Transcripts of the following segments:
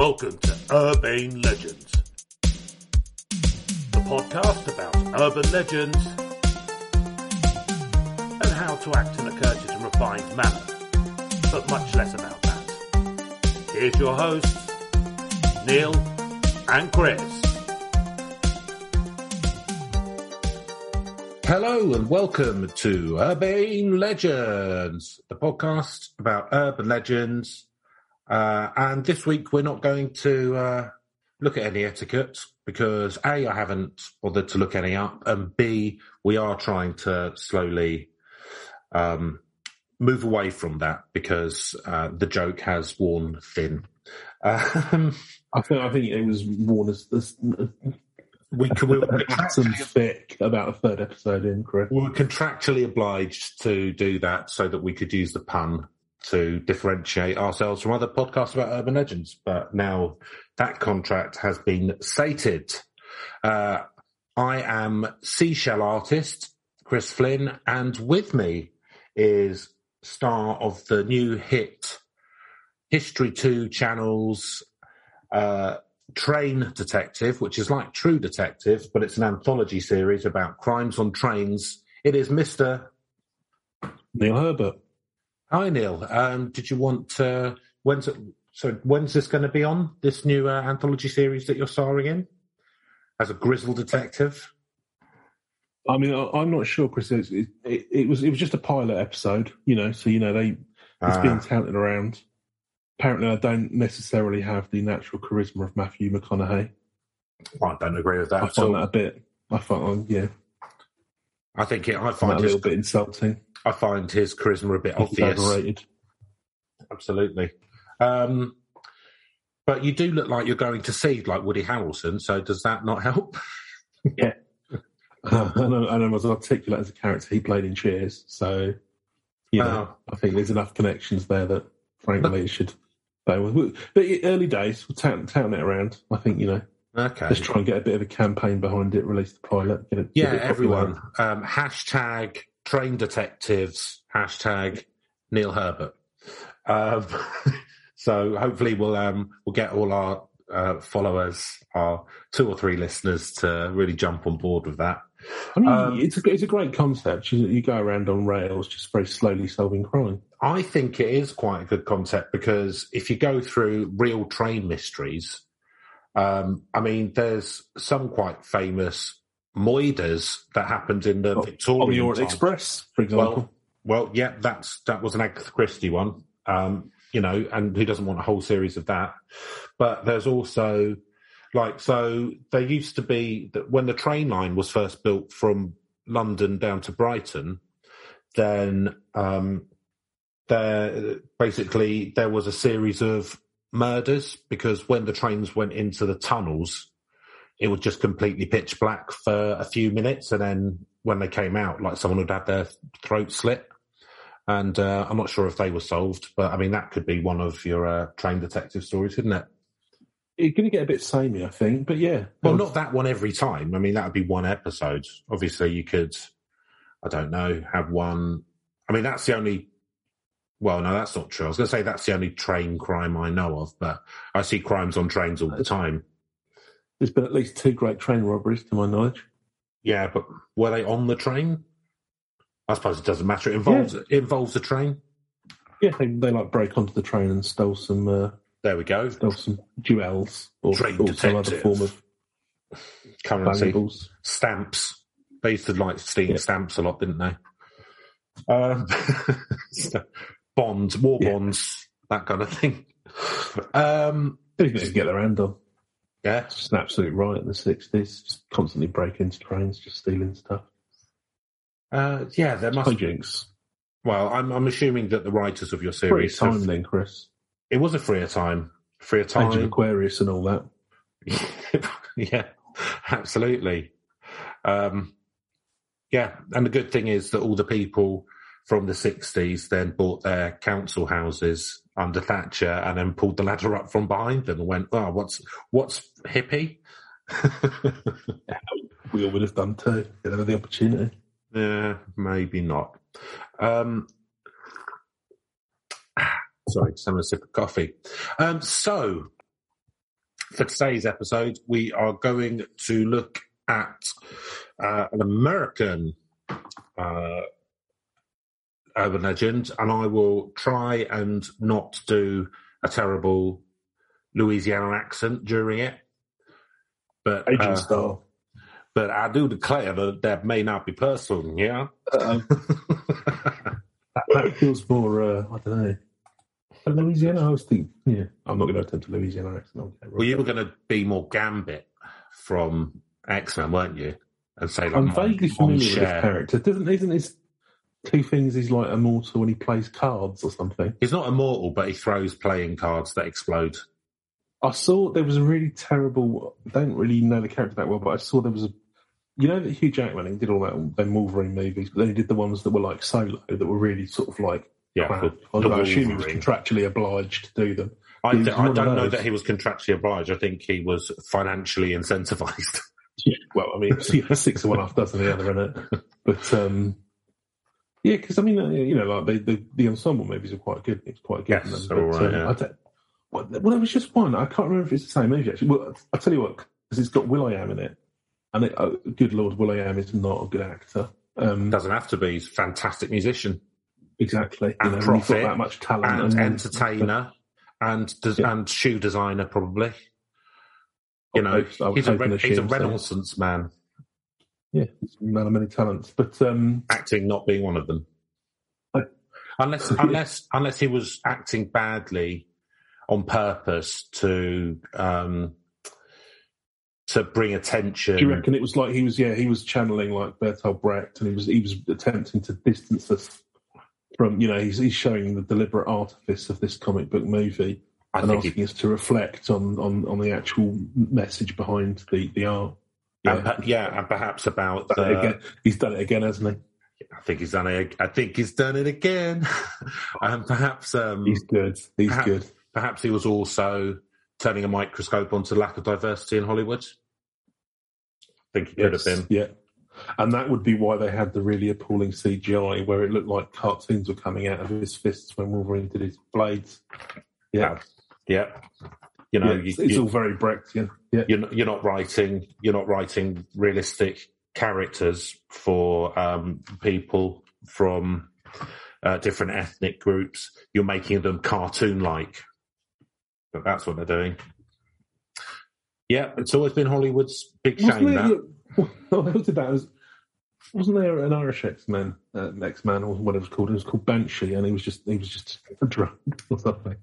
Welcome to Urbane Legends, the podcast about urban legends and how to act in a courteous and refined manner, but much less about that. Here's your hosts, Neil and Chris. Hello and welcome to Urbane Legends, the podcast about urban legends. Uh, and this week we're not going to uh, look at any etiquette because A, I haven't bothered to look any up, and B, we are trying to slowly um, move away from that because uh, the joke has worn thin. Um, I think I think it was worn as, as we can, we thick about a third episode in, correct? we were contractually obliged to do that so that we could use the pun to differentiate ourselves from other podcasts about urban legends. But now that contract has been sated. Uh, I am seashell artist Chris Flynn, and with me is star of the new hit History Two channels. Uh, Train Detective, which is like True Detective, but it's an anthology series about crimes on trains. It is Mr. Neil Herbert. Hi, Neil. Um, did you want, uh, when's it, so when's this going to be on, this new uh, anthology series that you're starring in? As a grizzled detective? I mean, I, I'm not sure, Chris. It, it, it was it was just a pilot episode, you know. So you know they it's Ah. being touted around. Apparently, I don't necessarily have the natural charisma of Matthew McConaughey. I don't agree with that I find all. that a bit. I find, yeah, I think it, I find a his, little bit insulting. I find his charisma a bit he's obvious. overrated. Absolutely. Um, but you do look like you're going to see like Woody Harrelson, so does that not help? Yeah. And, I, and I was articulate as a character he played in Cheers, so you know, Oh. I think there's enough connections there that frankly it should. But early days, we'll town, town it around. I think you know, Okay. let's try and get a bit of a campaign behind it. Release the pilot. Get it, Yeah, everyone. Um, hashtag train detectives. Hashtag Neil Herbert. Um, so hopefully we'll um, we'll get all our uh, followers, our two or three listeners, to really jump on board with that. I mean, Um, it's a it's a great concept. You, you go around on rails, just very slowly solving crime. I think it is quite a good concept because if you go through real train mysteries, um, I mean, there's some quite famous moiders that happened in the Victorian on the. Express, for example. Well, well, yeah, that's that was an Agatha Christie one, um, you know, and who doesn't want a whole series of that? But there's also like so there used to be that when the train line was first built from London down to Brighton, then um, there basically there was a series of murders because when the trains went into the tunnels, it was just completely pitch black for a few minutes, and then when they came out, like someone would have their throat slit. And uh, I'm not sure if they were solved, but I mean that could be one of your uh, train detective stories, couldn't it? You're going to get a bit samey, I think, but yeah. Well, not that one every time. I mean, that would be one episode. Obviously, you could, I don't know, have one. I mean, that's the only. Well, no, that's not true. I was going to say that's the only train crime I know of, but I see crimes on trains all the time. There's been at least two great train robberies, to my knowledge. Yeah, but were they on the train? I suppose it doesn't matter. It involves it involves a train. Yeah, they, they like broke onto the train and stole some uh, There we go. stole some jewels or, Train or some other form of Currency. valuables. stamps. They used to like stealing Yeah. stamps a lot, didn't they? Um, bonds, war Yeah. bonds, that kind of thing. Um, Anything to get their hand on. yeah, It's just an absolute riot in the 60s. Just constantly breaking into trains, just stealing stuff. uh, yeah. There must. Hijinks. Well, I'm, I'm assuming that the writers of your series. Free time have- then, Chris. it was a freer time, freer Age of time. Aquarius and all that. yeah, absolutely. Um, yeah, and the good thing is that all the people from the 60s then bought their council houses under Thatcher and then pulled the ladder up from behind them and went, oh, what's, what's hippie? We all would have done too. If they had the opportunity. Yeah, maybe not. Um, sorry, just having a sip of coffee. Um, so, for today's episode, we are going to look at uh, an American uh, urban legend, and I will try and not do a terrible Louisiana accent during it. But Agent uh, style. but I do declare that that may not be personal. Yeah. That, that feels more, uh, I don't know. Louisiana, I was thinking, yeah, I'm not going to attempt a Louisiana accent. Okay, well, you were going to be more Gambit from X Men, weren't you? And say like I'm vaguely familiar with this character. Doesn't isn't his two things? He's like immortal when he plays cards or something. He's not immortal, but he throws playing cards that explode. I saw there was a really terrible. I don't really know the character that well, but I saw there was a. You know that Hugh Jackman he did all that them Wolverine movies, but then he did the ones that were like solo that were really sort of like Yeah, crap. the- the I assume he was contractually obliged to do them. I, th- I don't know that he was contractually obliged. I think he was financially incentivized. Yeah, well, I mean, six of one, half dozen of the other, in it. But um, yeah, because I mean, uh, you know, like the, the the ensemble movies are quite good. It's quite good. Yes, them, they're all but, right, um, yeah. I well, well, there was just one. I can't remember if it's the same movie actually. Well, I'll tell you what, because it's got Will I Am in it, and it, oh, good lord, Will I Am is not a good actor. Um, Doesn't have to be. He's a fantastic musician exactly. and you know, when got prophet that much talent and entertainer and des- Yeah. and shoe designer, probably. You know, I was he's a, re- he's a renaissance man, Yeah, he's a man of many talents. But um, acting not being one of them. I- Unless, unless, unless he was acting badly on purpose to um, to bring attention. Do you reckon it was like he was? Yeah, he was channeling like Bertolt Brecht, and he was he was attempting to distance us from. You know, he's he's showing the deliberate artifice of this comic book movie I and asking he, us to reflect on on on the actual message behind the the art. And Yeah, per- yeah, and perhaps about Done it the, again. he's done it again, hasn't he? I think he's done it. I think he's done it again. and perhaps, um, he? He's good. He's Perhaps- good. perhaps he was also turning a microscope onto lack of diversity in Hollywood. I think he could have been. Yeah. And that would be why they had the really appalling CGI where it looked like cartoons were coming out of his fists when Wolverine did his blades. Yeah. Yeah, you know, Yeah, you, it's, it's you, all very Brechtian. Yeah. you're not, you're not writing you're not writing realistic characters for um, people from uh, different ethnic groups. You're making them cartoon like, but that's what they're doing. Yeah, it's always been Hollywood's big Wasn't shame there, that. well, I looked that. was- Wasn't there an Irish X-Man, uh, X-Man, or what it was called? It was called Banshee, and he was just he was just drunk or something.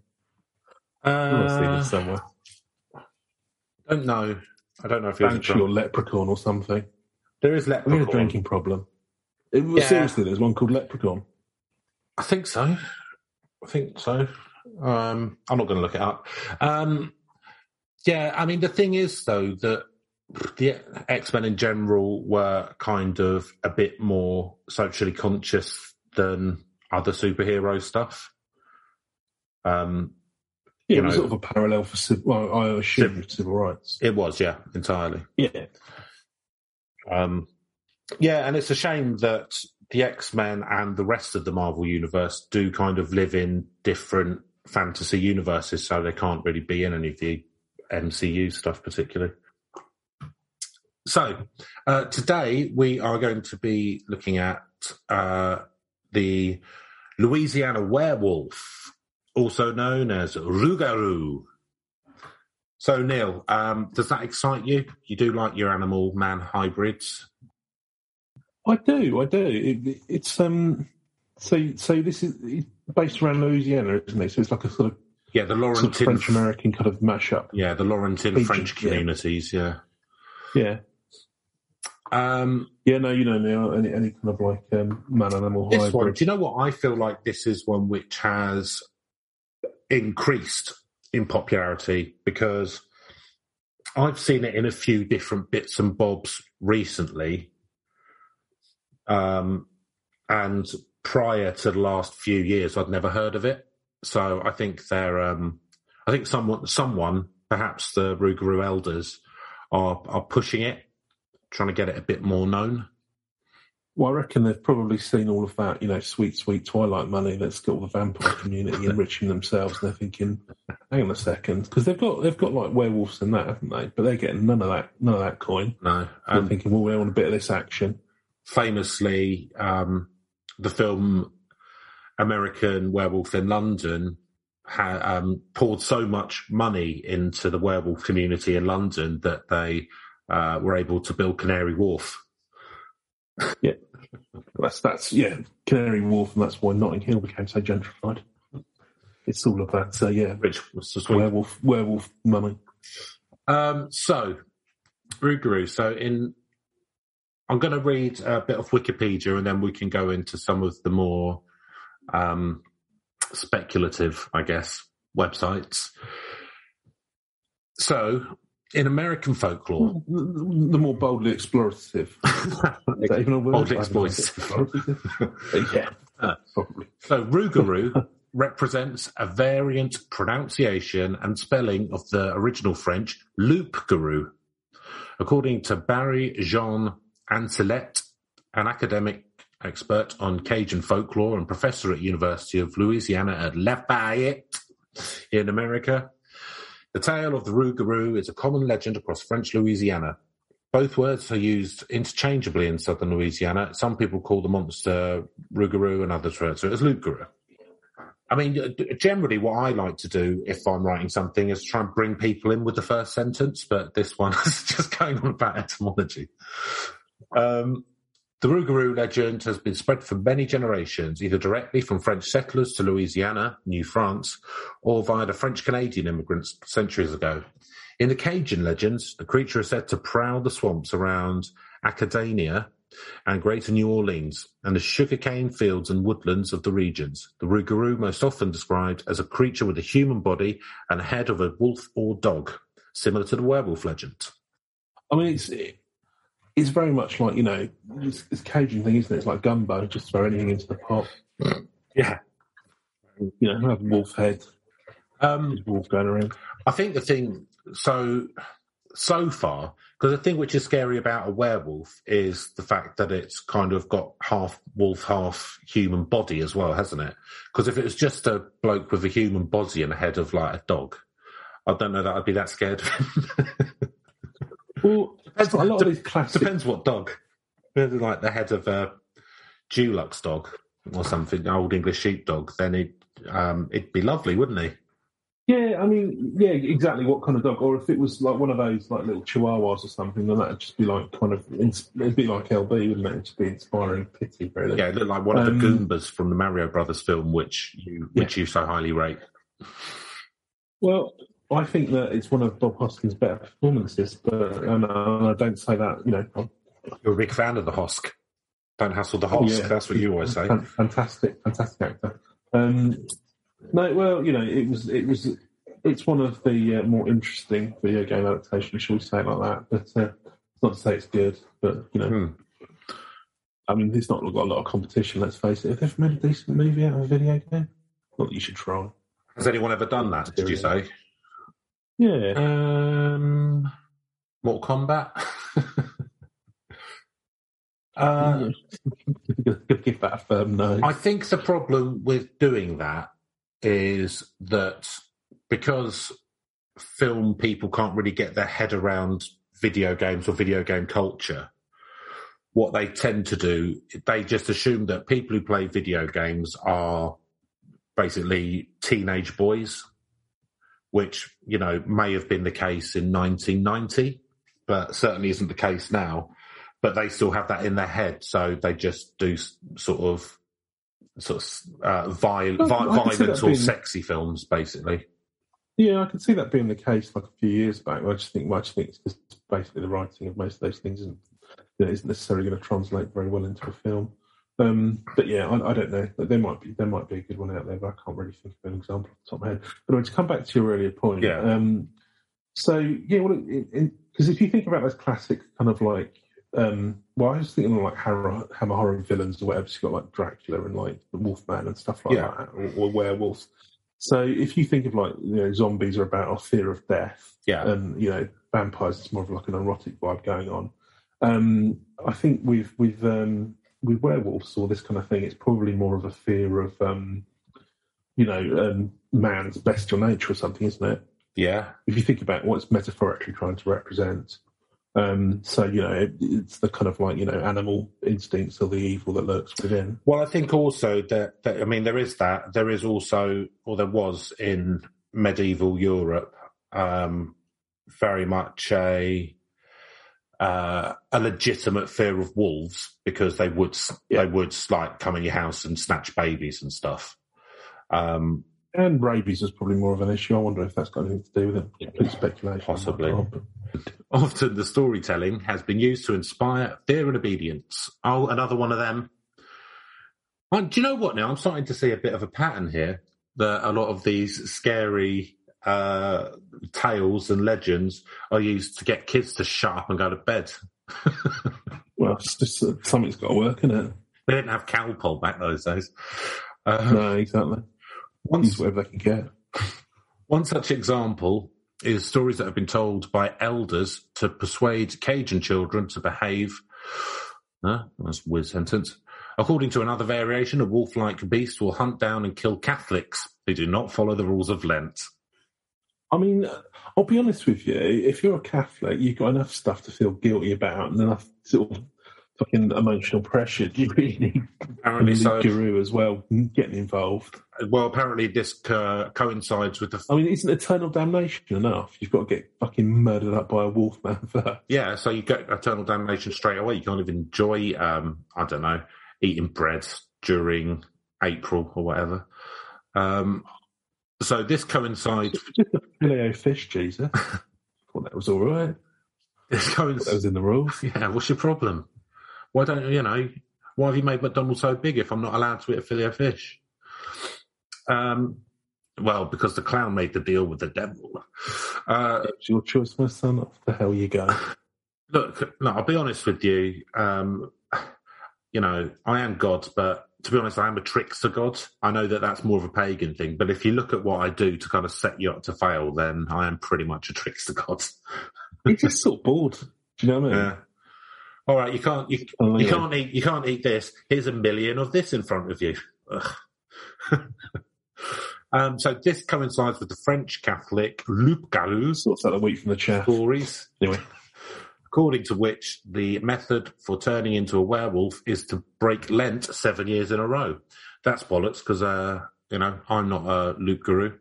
Seen Uh, it somewhere. don't know. I don't know if he was a Banshee drunk. or Leprechaun or something. There is We had a leprechaun. drinking problem. It was Yeah. seriously. There's one called Leprechaun. I think so. I think so. Um, I'm not going to look it up. Um, yeah, I mean, the thing is, though, that the X Men in general were kind of a bit more socially conscious than other superhero stuff. Um, Yeah, You it was know- sort of a parallel for civil. Well, I assume civil rights. it was, yeah, entirely. Yeah, Um, yeah, and it's a shame that the X Men and the rest of the Marvel universe do kind of live in different fantasy universes, so they can't really be in any of the MCU stuff, particularly. So, uh, today we are going to be looking at uh, the Louisiana werewolf, also known as Rougarou. So, Neil, um, does that excite you? You do like your animal man hybrids? I do. I do. It, it's um. So so this is based around Louisiana, isn't it? So it's like a sort of, Yeah, the sort of French American kind of mashup. yeah, the Laurentin Region, French communities. Yeah. Yeah. Um, Yeah, no, you know, Neil, any, any kind of like um, man animal one, do you know what? I feel like this is one which has increased in popularity because I've seen it in a few different bits and bobs recently. Um, and prior to the last few years, I'd never heard of it. So I think they're, um, I think someone, someone, perhaps the Rougarou elders, are are pushing it, trying to get it a bit more known. Well, I reckon they've probably seen all of that, you know, sweet, sweet Twilight money that's got all the vampire community enriching themselves. And they're thinking, hang on a second, because they've got they've got like werewolves and that, haven't they? But they're getting none of that, none of that coin. No, They're and thinking, well, we want a bit of this action. famously, um, the film American Werewolf in London ha- um, poured so much money into the werewolf community in London that they uh, were able to build Canary Wharf. That's that's yeah, Canary Wharf, and that's why Notting Hill became so gentrified. It's all of that, uh, yeah, rich was the sweet werewolf werewolf money. Um, so, Rougarou. So, in I'm going to read a bit of Wikipedia, and then we can go into some of the more um, speculative, I guess, websites. So, in American folklore, The, more boldly explorative. Even a word? Boldly exploitative. Explorative? yeah, Uh, so Rougarou represents a variant pronunciation and spelling of the original French loup-garou. According to Barry Jean Ancelet, an academic expert on Cajun folklore and professor at University of Louisiana at Lafayette in America, the tale of the Rougarou is a common legend across French Louisiana. Both words are used interchangeably in southern Louisiana. Some people call the monster Rougarou and others refer to it as loup-garou. I mean, generally, what I like to do if I'm writing something is try and bring people in with the first sentence, but this one is just going on about etymology. Um, the Rougarou legend has been spread for many generations, either directly from French settlers to Louisiana, New France, or via the French Canadian immigrants centuries ago. In the Cajun legends, the creature is said to prowl the swamps around Acadiana and Greater New Orleans and the sugarcane fields and woodlands of the regions. The Rougarou most often described as a creature with a human body and head of a wolf or dog, similar to the werewolf legend. I mean, it's it's very much like you know, it's, it's Cajun thing, isn't it? It's like gumbo. Just throw anything into the pot. Yeah. You know, have wolf head, Um, wolf going around. I think the thing, so, so far, because the thing which is scary about a werewolf is the fact that it's kind of got half wolf, half human body as well, hasn't it? Because if it was just a bloke with a human body and a head of like a dog, I don't know that I'd be that scared. Well, Depends, a lot de- of these classic. depends what dog. Like the head of a Dulux dog or something, an old English sheepdog, then it, um, it'd be lovely, wouldn't he? Yeah, I mean, yeah, exactly. What kind of dog? Or if it was like one of those like little chihuahuas or something, then that'd just be like kind of it'd be like LB, wouldn't it? It'd just be inspiring pity, really. Yeah, it looked like one of Um, the Goombas from the Mario Brothers film, which you which you so highly rate. Well, I think that it's one of Bob Hoskins' better performances, but and, uh, I don't say that. You know, You're a big fan of the Hosk. Don't hassle the Hosk. yeah. That's what you always say. fantastic, fantastic actor. Um, no, well, you know, it was it was it's one of the uh, more interesting video game adaptations, shall we say it like that? But uh, it's not to say it's good, but you know, Hmm. I mean, it's not got a lot of competition. Let's face it. Have they ever made a decent movie out of a video game? Not that you should try. Has anyone ever done that? Did you say? Yeah, Um, Mortal Kombat. uh, give that a firm no. I think the problem with doing that is that because film people can't really get their head around video games or video game culture, what they tend to do, they just assume that people who play video games are basically teenage boys, which, you know, may have been the case in 1990, but certainly isn't the case now. But they still have that in their head, so they just do sort of sort of uh, viol- Well, vi- I can see violent or being- sexy films, basically. Yeah, I can see that being the case like a few years back. I just think, well, I just think it's just basically the writing of most of those things isn't, you know, isn't necessarily going to translate very well into a film. Um, but yeah, I, I don't know. There might be there might be a good one out there, but I can't really think of an example off the top of my head. But anyway, to come back to your earlier point, Yeah. Um, so yeah, well, because if you think about those classic kind of like, um, well, I was thinking of like Hammer, Hammer horror villains or whatever. So you've got like Dracula and like the Wolfman and stuff like Yeah. that, or, or werewolves. So if you think of like you know zombies are about our fear of death, Yeah. and you know vampires it's more of like an erotic vibe going on. Um, I think with with um, with werewolves or this kind of thing, it's probably more of a fear of, um, you know, um, man's bestial nature or something, isn't it? Yeah. If you think about what it's metaphorically trying to represent. Um, so, you know, it, it's the kind of like, you know, animal instincts or the evil that lurks within. Well, I think also that, that I mean, there is that. There is also, or there was in medieval Europe, um, very much a uh, a legitimate fear of wolves because they would Yeah. they would like come in your house and snatch babies and stuff. Um, And rabies is probably more of an issue. I wonder if that's got anything to do with it. Complete speculation. Possibly. Oh, often the storytelling has been used to inspire fear and obedience. Oh, another one of them. Oh, do you know what? Now I'm starting to see a bit of a pattern here. That a lot of these scary uh, tales and legends are used to get kids to shut up and go to bed. Well, it's just uh, something's got to work, isn't it? They didn't have Calpol back those days. Uh, No, exactly. once, Use whatever they can get. One such example is stories that have been told by elders to persuade Cajun children to behave. Huh? That's a weird sentence. According to another variation, a wolf-like beast will hunt down and kill Catholics who do not follow the rules of Lent. I mean, I'll be honest with you. If you're a Catholic, you've got enough stuff to feel guilty about and enough sort of fucking emotional pressure. Do you really Apparently, so. guru as well getting involved? Well, apparently this uh, coincides with the. I mean, isn't eternal damnation enough? You've got to get fucking murdered up by a wolf man first. Yeah, so you get eternal damnation straight away. You can't even enjoy, um, I don't know, eating bread during April or whatever. Um, so this coincides. Just a filet fish, Jesus. thought that was all right. This coincides. that was in the rules. Yeah, what's your problem? Why don't you know? Why have you made McDonald's so big if I'm not allowed to eat a fillet of fish? Um, well, because the clown made the deal with the devil. Uh, It's your choice, my son. Off the hell you go. look, no, I'll be honest with you. Um, you know, I am God, but to be honest, I am a trickster God. I know that that's more of a pagan thing, but if you look at what I do to kind of set you up to fail, then I am pretty much a trickster God. He's just sort of bored. Do you know what I mean? Yeah. All right, you can't you, Oh, you can't eat you can't eat this. Here's a million of this in front of you. Um, so this coincides with the French Catholic Loup Garou Sorts that? the wheat from the chair. stories, Anyway, according to which the method for turning into a werewolf is to break Lent seven years in a row. That's bollocks because uh, you know I'm not a Loup Garou.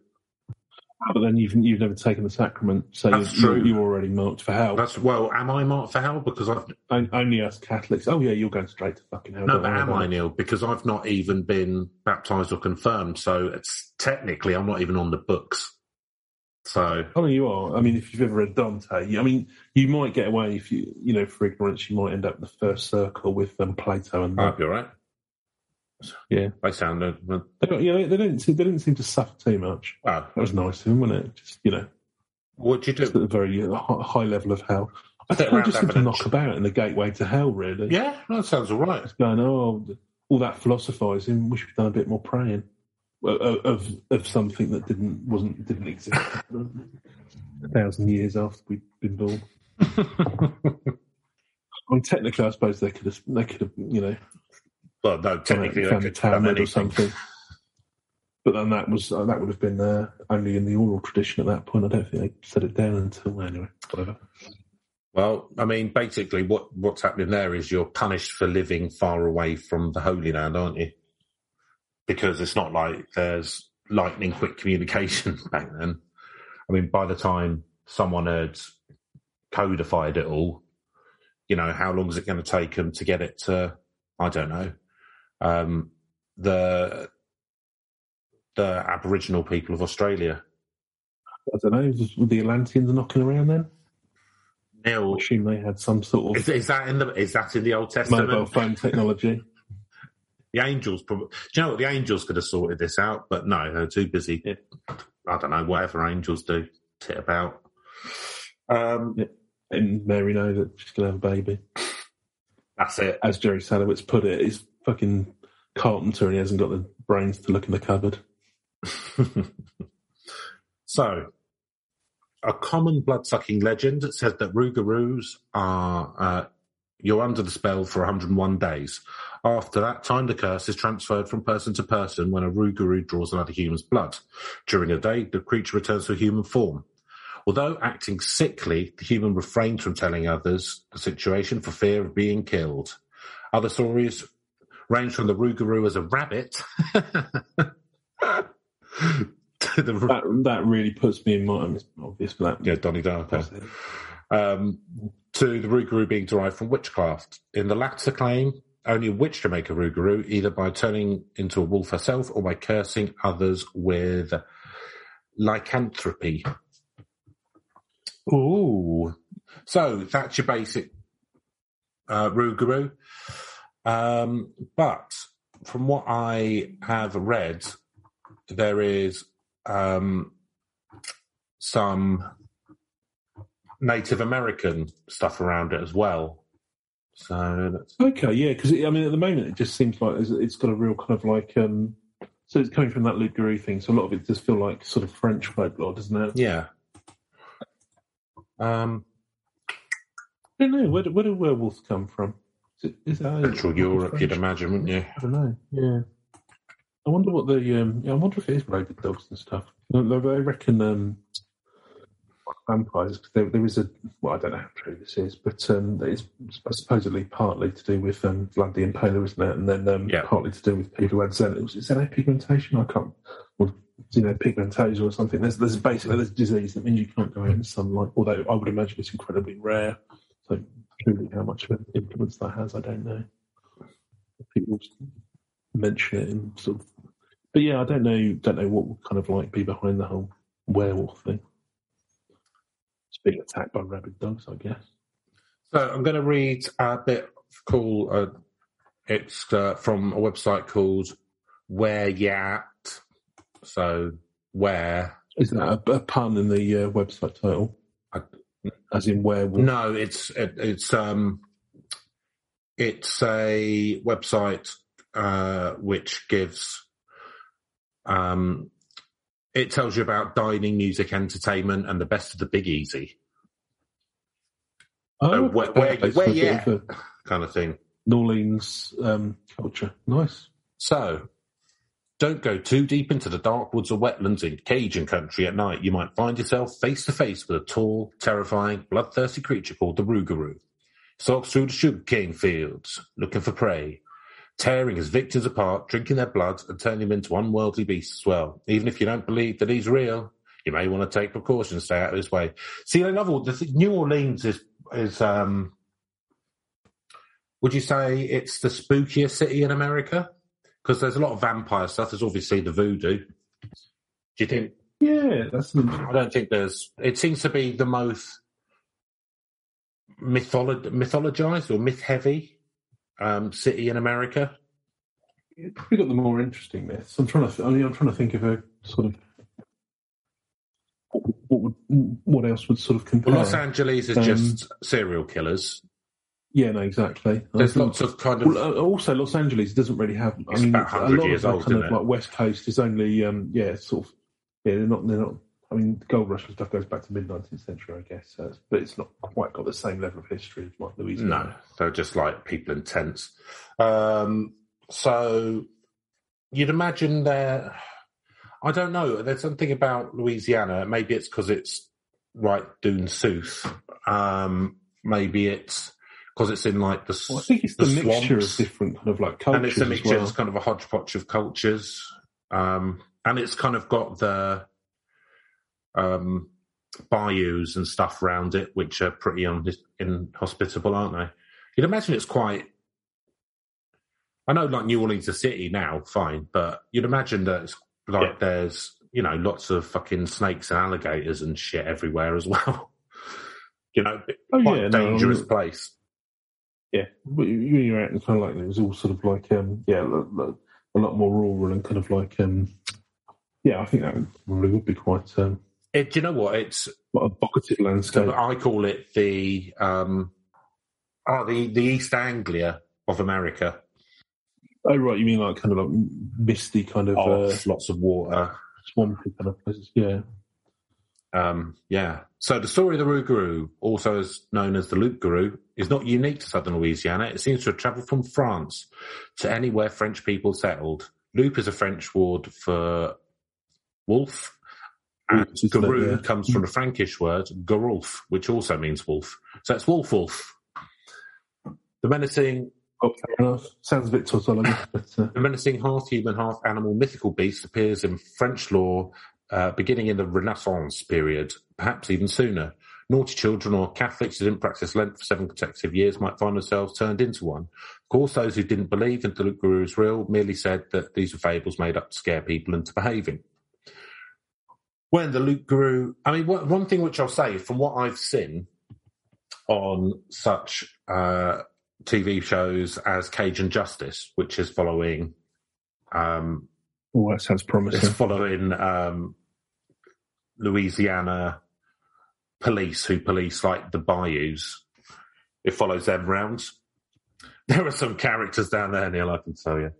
but then you've you've never taken the sacrament, so That's you're, true. you're already marked for hell. That's well, am I marked for hell because I've On- Only us Catholics. Oh yeah, you're going straight to fucking hell. No, but am I. Neil? Because I've not even been baptized or confirmed, so it's technically I'm not even on the books. So I mean, you are. I mean, if you've ever read Dante, I mean, you might get away if you, you know, for ignorance, you might end up in the first circle with um, Plato and I that. hope you're right. Yeah. They sound uh. They don't, you know, they don't, they didn't seem to suffer too much. Wow, That was nice of them, wasn't it? Just you know, What do you just do? at a very uh, hi- high level of hell. I think around just seem to knock about in the gateway to hell, really. Yeah, that sounds all right. Going, oh, all that philosophising. we should have done a bit more praying of of, something that didn't wasn't didn't exist a thousand years after we'd been born. I mean, technically, I suppose they could have they could have you know Well, no, technically they found the could have Talmud or something. But then that was uh, that would have been uh, only in the oral tradition at that point. I don't think they set it down until anyway. Whatever. Well, I mean, basically, what what's happening there is you're punished for living far away from the Holy Land, aren't you? Because it's not like there's lightning quick communication back then. I mean, by the time someone had codified it all, you know, how long is it going to take them to get it to? I don't know. Um, the the Aboriginal people of Australia. I don't know. Was, were the Atlanteans knocking around then? I Neil, assume they had some sort is, of is that in the is that in the Old Testament? mobile phone technology. The Angels probably. Do you know what? The Angels could have sorted this out, but no, they're too busy. Yeah. I don't know, whatever angels do, tit about. Um, And Mary know that she's going to have a baby. that's it. As Jerry Sadowitz put it, he's fucking carpenter and he hasn't got the brains to look in the cupboard. so, a common blood sucking legend says that Rougarous are uh, You're under the spell for 101 days. After that time, the curse is transferred from person to person when a Rougarou draws another human's blood. During a day, the creature returns to a human form. Although acting sickly, the human refrains from telling others the situation for fear of being killed. Other stories range from the Rougarou as a rabbit to the That that really puts me in mind. It's obvious, but that yeah Donnie Darko um, to the Rougarou being derived from witchcraft. In the latter claim, only a witch can make a Rougarou, either by turning into a wolf herself or by cursing others with lycanthropy. Ooh. So that's your basic uh, Rougarou. Um, but from what I have read, there is um, some Native American stuff around it as well. So that's, Okay, yeah, because I mean, at the moment, it just seems like it's, got a real kind of like. um So it's coming from that Luke Guru thing. So a lot of it does feel like sort of French folklore, doesn't it? yeah. Um, I don't know. Where do, where do werewolves come from? Is, it, is that Central Europe, you'd imagine, wouldn't you? I don't know. Yeah. I wonder what the. Um, yeah, I wonder if it is rabid dogs and stuff. I reckon um, vampires. There, there is a. Well, I don't know how true this is, but um, it's supposedly partly to do with um, Vlad the Impaler, isn't it? And then um, Yeah. partly to do with people who had xen- was it xenopigmentation. I can't. Or xenopigmentation or something. There's, there's basically there's a disease that means you can't go out in sunlight. Although I would imagine it's incredibly rare. So truly, how much of an influence that has, I don't know. People mention it and sort of, but yeah, I don't know. Don't know what would kind of like be behind the whole werewolf thing. Being attacked by rabid dogs, I guess. So I'm going to read a bit cool. Uh, it's uh, from a website called Where Yat. So where? Is that a, a pun in the uh, website title? I- As in where? No, it's it, it's um it's a website uh, which gives um it tells you about dining, music, entertainment, and the best of the Big Easy Oh, Uh, where- where- where yeah. kind of thing. New Orleans um, culture. Nice. So, don't go too deep into the dark woods or wetlands in Cajun country at night. You might find yourself face to face with a tall, terrifying, bloodthirsty creature called the Rougarou. Stalks through the sugarcane fields, looking for prey, tearing his victims apart, drinking their blood, and turning them into unworldly beasts as well. Even if you don't believe that he's real, you may want to take precautions, stay out of his way. See, I love all the New Orleans is is um. Would you say it's the spookiest city in America? Because there's a lot of vampire stuff. There's obviously the voodoo. Do you think? Yeah, that's I don't think there's. It seems to be the most mytholo- mythologized or myth heavy um, city in America. You've probably got the more interesting myths. I'm trying to. Th- I mean, I'm trying to think of a sort of what, would what else would sort of compare. Well, Los Angeles is Um, just serial killers. yeah, no, exactly. There's think- lots of kind of. Well, uh, also, Los Angeles doesn't really have. I mean, a lot years of old, kind of it? like West Coast is only, um, yeah, sort of. Yeah, they're not. They're not. I mean, gold rush and stuff goes back to mid nineteenth century, I guess, so it's- but it's not quite got the same level of history as like No, they're just like people in tents. Um, so you'd imagine there. I don't know. There's something about Louisiana. Maybe it's because it's right dune Sooth. Um, maybe it's because it's in like the, Well, I think it's the, mixture swamps. of different kind of like cultures. and it's a mixture. well. It's kind of a hodgepodge of cultures, um, and it's kind of got the um, bayous and stuff around it, which are pretty un- inhospitable, aren't they? You'd imagine it's quite. I know, like New Orleans, a city now, fine, but you'd imagine that it's like Yeah. there's you know lots of fucking snakes and alligators and shit everywhere as well. you know, Oh, quite yeah, a dangerous um, place. Yeah, when you- you're out and kind of like it was all sort of like um yeah a lot more rural and kind of like um yeah I think that really would be quite um It, do you know what? It's quite a vocative landscape. I call it the um, oh the the East Anglia of America. Oh right, you mean like kind of like misty kind of Oh, uh, lots of water. swampy kind of places? Yeah, Um, yeah. So the story of the Rougarou, also as known as the Loup Garou, is not unique to southern Louisiana. It seems to have travelled from France to anywhere French people settled. Loup is a French word for wolf, and Garou yeah. comes from the Frankish word Garulf, which also means wolf. So it's wolf wolf. The menacing. Sounds a bit tautology, but uh, the menacing half human, half animal mythical beast appears in French lore uh, beginning in the Renaissance period, perhaps even sooner. Naughty children or Catholics who didn't practice Lent for seven consecutive years might find themselves turned into one. Of course, those who didn't believe in the Guru is real merely said that these were fables made up to scare people into behaving. When the Luke Guru, I mean, what, one thing which I'll say from what I've seen on such uh, TV shows as Cajun Justice, which is following um, oh, that sounds it's promising. following um, Louisiana police who police like the bayous. It follows them rounds. There are some characters down there, Neil. I can tell you.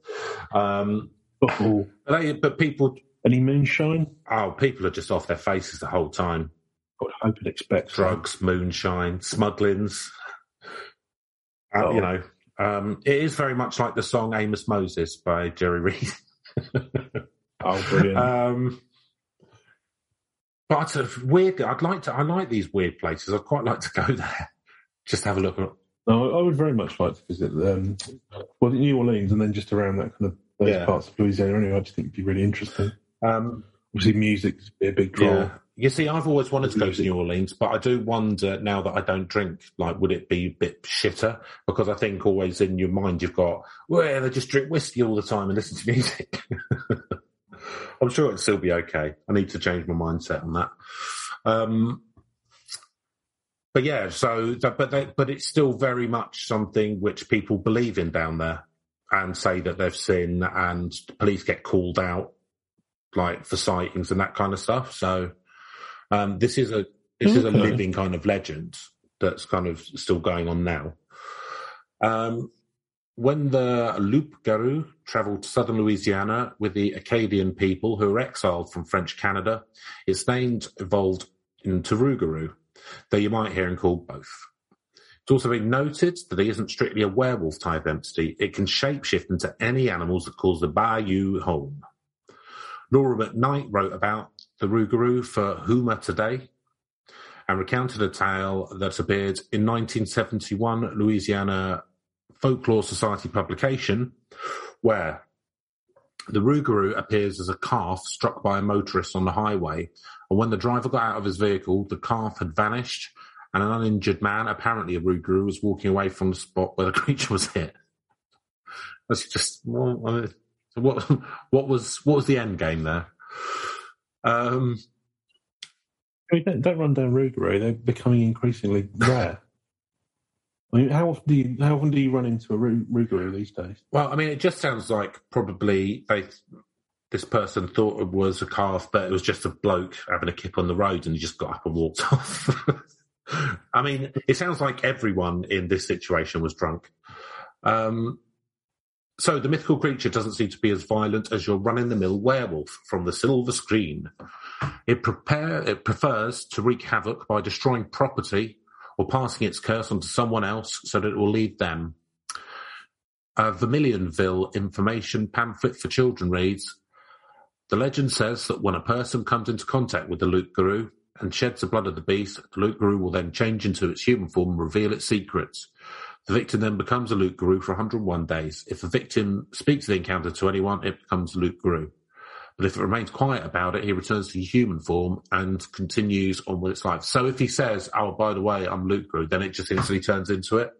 Um, but, they, but people, any moonshine? oh, people are just off their faces the whole time. I hope and expect. Drugs, moonshine, smugglings. Uh, Oh. You know, um, it is very much like the song "Amos Moses" by Jerry Reed. Oh, brilliant. Um, but a weird. I'd like to. I like these weird places. I'd quite like to go there. Just have a look at. no, I would very much like to visit um, well, New Orleans and then just around that kind of those Yeah. parts of Louisiana. Anyway, I just think it'd be really interesting. Um, Obviously, music's a big draw. yeah. You see, I've always wanted to go to New Orleans, but I do wonder now that I don't drink, like, would it be a bit shitter? Because I think always in your mind you've got, well, they just drink whiskey all the time and listen to music. I'm sure it'd still be okay. I need to change my mindset on that. Um, but yeah, so but they, but it's still very much something which people believe in down there and say that they've seen, and police get called out like for sightings and that kind of stuff. So um, this is a this is a living kind of legend that's kind of still going on now. Um, when the Loup Garou travelled to southern Louisiana with the Acadian people who were exiled from French Canada, its name evolved into Rougarou, though you might hear him called both. It's also been noted that he isn't strictly a werewolf type entity. It can shapeshift into any animals that calls the bayou home. Laura McKnight wrote about the Rougarou for Houma Today and recounted a tale that appeared in 1971 Louisiana Folklore Society publication where the Rougarou appears as a calf struck by a motorist on the highway, and when the driver got out of his vehicle, the calf had vanished, and an uninjured man, apparently a Rougarou, was walking away from the spot where the creature was hit. That's just well, so what? What was what was the end game there? Um, I mean, don't, don't run down Rougarou. They're becoming increasingly rare. I mean, how often do you how often do you run into a Rou- Rougarou these days? Well, I mean, it just sounds like probably they this person thought it was a calf, but it was just a bloke having a kip on the road, and he just got up and walked off. I mean, it sounds like everyone in this situation was drunk. Um, so the mythical creature doesn't seem to be as violent as your run-in-the-mill werewolf from the silver screen. It prepare it prefers to wreak havoc by destroying property or passing its curse onto someone else so that it will leave them a Vermilionville information pamphlet for children reads The legend says that when a person comes into contact with the Luke Guru and sheds the blood of the beast, the Luke Guru will then change into its human form and reveal its secrets. The victim then becomes a Luke Guru for 101 days. If the victim speaks of the encounter to anyone, it becomes Luke Guru. But if it remains quiet about it, he returns to human form and continues on with its life. So if he says, "Oh, by the way, I'm Luke Guru," then it just instantly turns into it.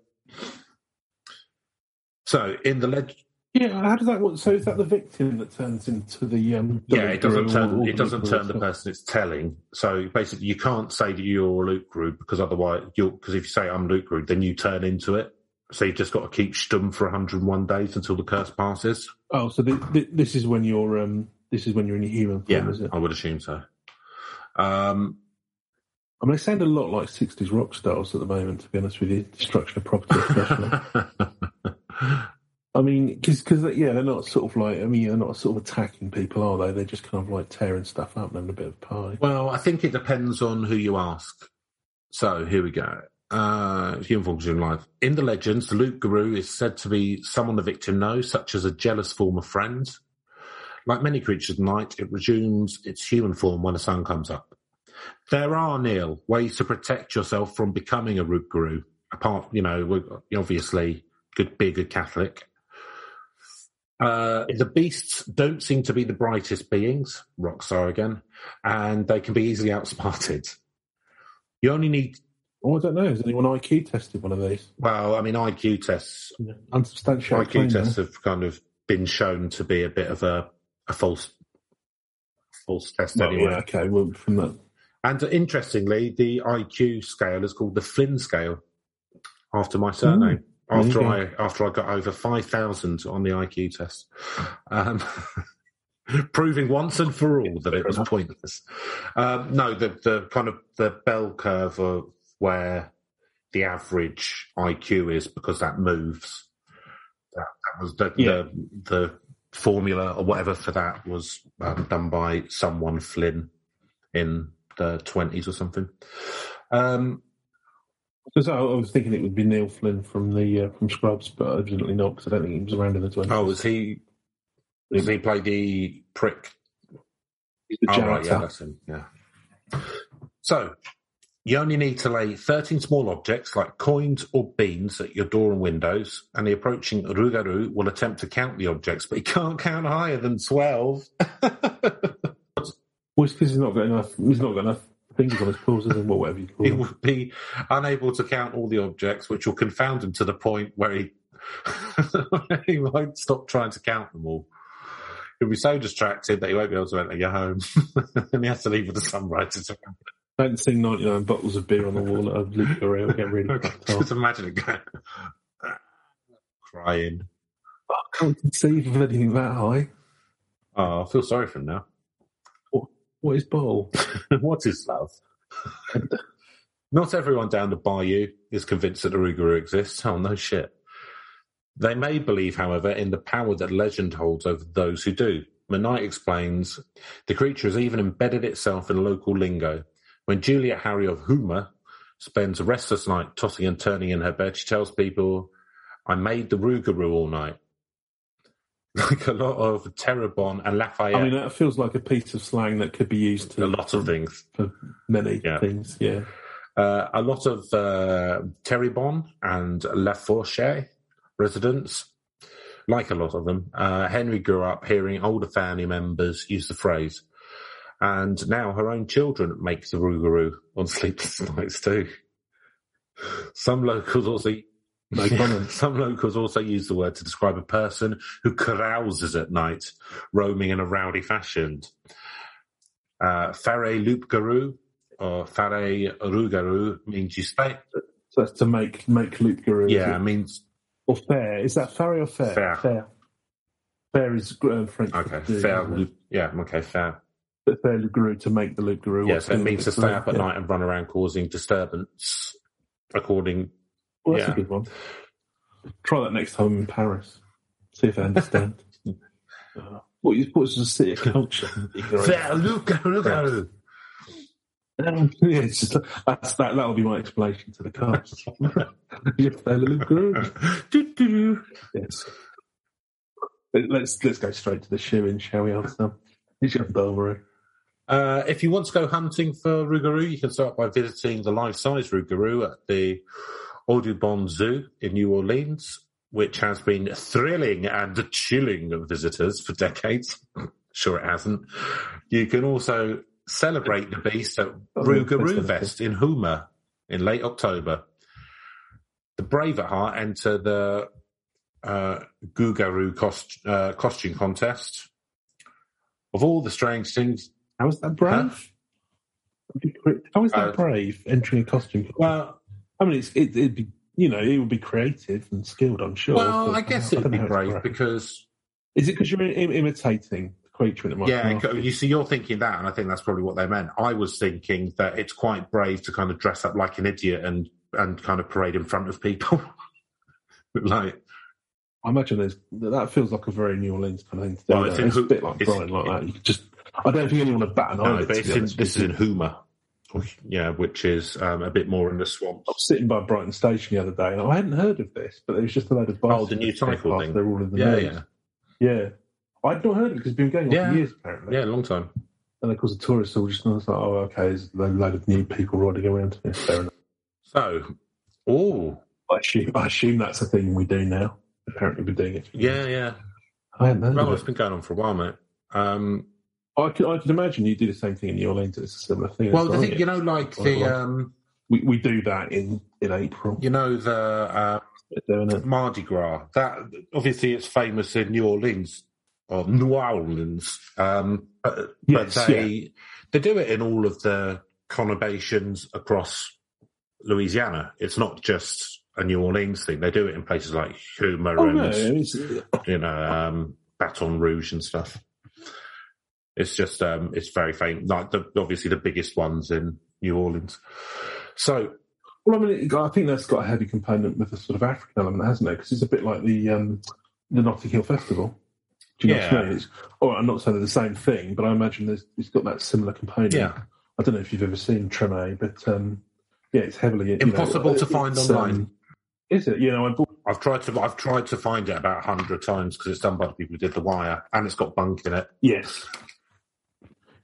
So in the legend, Yeah, how does that work? So is that the victim that turns into the um? the yeah, it doesn't turn or- or it doesn't the turn the person it's telling. So basically, you can't say that you're a Luke Guru because otherwise, you'll because if you say I'm Luke Guru, then you turn into it. So you've just got to keep stum for 101 days until the curse passes. Oh, so the, the, this is when you're um this is when you're in your human form, Yeah, is it? I would assume so. Um, I mean, they sound a lot like '60s rock stars at the moment. To be honest with you, destruction of property, especially. I mean, because cause, yeah, they're not sort of like I mean, they're not sort of attacking people, are they? They're just kind of like tearing stuff up and having a bit of pie. Well, I think it depends on who you ask. So here we go. Uh, human function life. In the legends, the Loup-Garou is said to be someone the victim knows, such as a jealous former friend. Like many creatures of night, it resumes its human form when the sun comes up. There are, Neil, ways to protect yourself from becoming a Loup-Garou. Apart, you know, obviously good, be a good Catholic. Uh, the beasts don't seem to be the brightest beings, Rockstar again, and they can be easily outsmarted. You only need. Oh, I don't know. Has anyone IQ tested one of these? Well, I mean, IQ tests. Yeah. Unsubstantiated. IQ tests have kind of been shown to be a bit of a, a false, false test Well, anyway. yeah, okay. Well, from that, And interestingly, the IQ scale is called the Flynn scale, after my surname. you After. I after I got over five thousand on the IQ test, um, proving once and for all that it was pointless. Um, no, the the kind of the bell curve of where the average IQ is because that moves. That, that was the, Yeah. the the formula or whatever for that was um, done by someone Flynn in the twenties or something. Um, I, I was thinking it would be Neil Flynn from the uh, from Scrubs, but evidently not because I don't think he was around in the twenties. oh, was he? Does he play the prick? He's the Oh, right, yeah, that's him. Yeah. So you only need to lay thirteen small objects like coins or beans at your door and windows, and the approaching Rougarou will attempt to count the objects, but he can't count higher than twelve. Well, it's because he's not got enough. He's not got enough fingers on his he? Well, whatever you call he them. will be unable to count all the objects, which will confound him to the point where he he won't stop trying to count them all. He'll be so distracted that he won't be able to enter your home, and he has to leave with the sunrise. Don't sing 99 bottles of beer on the wall at a Loup-Garou, get really fucked Just imagine it going, crying. I can't conceive of anything that high. Oh, I feel sorry for him now. What is bottle? what is love? Not everyone down the bayou is convinced that the Rougarou exists. Oh, no shit. They may believe, however, in the power that legend holds over those who do. Manite explains the creature has even embedded itself in local lingo. When Juliet Harry of Houma spends a restless night tossing and turning in her bed, she tells people, I made the Rougarou all night. Like a lot of Terrebonne and Lafayette, I mean, that feels like a piece of slang that could be used to a lot of things. for many Yeah. things. Yeah. Uh, a lot of uh, Terrebonne and La Fourche residents, like a lot of them, uh, Henry grew up hearing older family members use the phrase. And now her own children make the rougarou on sleepless nights too. Some locals also No comment. some locals also use the word to describe a person who carouses at night, roaming in a rowdy fashion. Uh, Faray Loup-Garou or Faray Rougarou means you stay. So that's to make make Garrel. Yeah, it means Or fair. Is that fair or fair? Fair. Fair, Fair is uh, French. okay. Fair isn't it? Loup. Yeah, okay, fair. But Loup-Garou to make the Garrel. Yeah, so it means to stay up at Yeah. night and run around causing disturbance, according. Well, that's Yeah. a good one. Try that next time in Paris. See if I understand. Uh, what is what's the city of culture? Fair Loup-Garou. Um, yeah, it's just, that's that. That'll be my explanation to the cast. Yes. Let- Let's let's go straight to the shoe-in, shall we? It's your Burberry. Uh, if you want to go hunting for Rougarou, you can start by visiting the life-size Rougarou at the Audubon Zoo in New Orleans, which has been thrilling and chilling visitors for decades. sure it hasn't. You can also celebrate the beast at Oh, Rougarou Fest in Houma in late October. The brave at heart enter the uh, Gougarou cost, uh, costume contest. Of all the strange things How is that brave? How is that Uh, brave entering a costume? Well, I mean, it's, it, it'd be you know it would be creative and skilled. I'm sure. well, I guess it'd be know how it's brave because Is it because you're im- imitating the creature in might yeah, laugh? you see, you're thinking that, and I think that's probably what they meant. I was thinking that it's quite brave to kind of dress up like an idiot and and kind of parade in front of people, like I imagine there's that feels like a very New Orleans kind of thing. To do, Well, it's it's a bit like Brian, like that. You could just, I don't think anyone would bat an No, eyelid. but it's in, this is in you. Houma. Yeah, which is um, a bit more in the swamp. I was sitting by Brighton Station the other day, and I hadn't heard of this, but there was just a load of Oh, the new cycle thing. They're all in the Yeah, yeah, yeah. I'd not heard of it because it's been going on Yeah. for years apparently. yeah, a long time. And of course, the tourists all just I was like, oh, okay, there's a load of new people riding around. Fair enough. So, oh, I assume, I assume that's a thing we do now. Apparently, we're doing it. yeah, yeah. I hadn't heard Well, it. been going on for a while, mate. Um, I can, I could imagine you do the same thing in New Orleans. It's a similar thing. well, the thing, you know, like the, um, we, we do that in, in April. you know, the uh, We're doing it. Mardi Gras. That obviously it's famous in New Orleans or New Orleans, um, but, Yes, but they they do it in all of the conurbations across Louisiana. It's not just a New Orleans thing. They do it in places like Houma Oh, and no, you know um, Baton Rouge and stuff. It's just um, it's very famous. Like the, obviously the biggest ones in New Orleans. So well, I mean, I think that's got a heavy component with the sort of African element, hasn't it? Because it's a bit like the um, the Notting Hill Festival. Do you know what I mean? It's, oh, I'm not saying they're the same thing, but I imagine there's, it's got that similar component. Yeah. I don't know if you've ever seen Treme, but um, yeah, it's heavily you know, Impossible to find online. um, is it? You know, I bought I've tried to I've tried to find it about a hundred times because it's done by the people who did the wire, and it's got bunk in it. yes,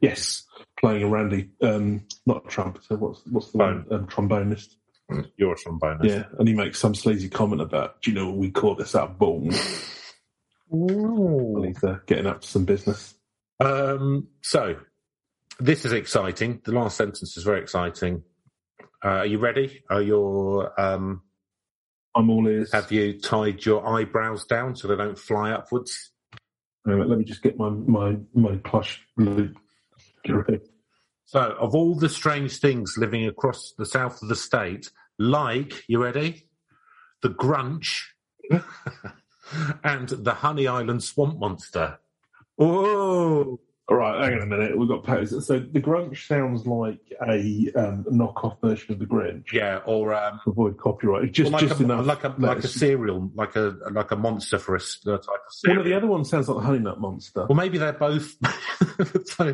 yes, playing a Randy, um, not a trumpeter. What's what's the Bone. one? Um, trombonist. You're a trombonist. Yeah, and he makes some sleazy comment about, do you know, we call this our bone. Well, he's uh, getting up to some business. Um, so this is exciting. The last sentence is very exciting. Uh, are you ready? Are your um, I'm all ears. have you tied your eyebrows down so they don't fly upwards? Wait a minute, let me just get my my my plush loop. Ready. So, of all the strange things living across the south of the state, like, you ready? The Grunch and the Honey Island Swamp Monster. Oh, All right, hang on a minute. We've got pose. So the Grunch sounds like a um, knockoff version of the Grinch. yeah, or um, To avoid copyright, just like, just a, enough. like a like a cereal, like a like a monster for a a type of cereal. One of the other ones sounds like the Honey Nut Monster. Well, maybe they're both. so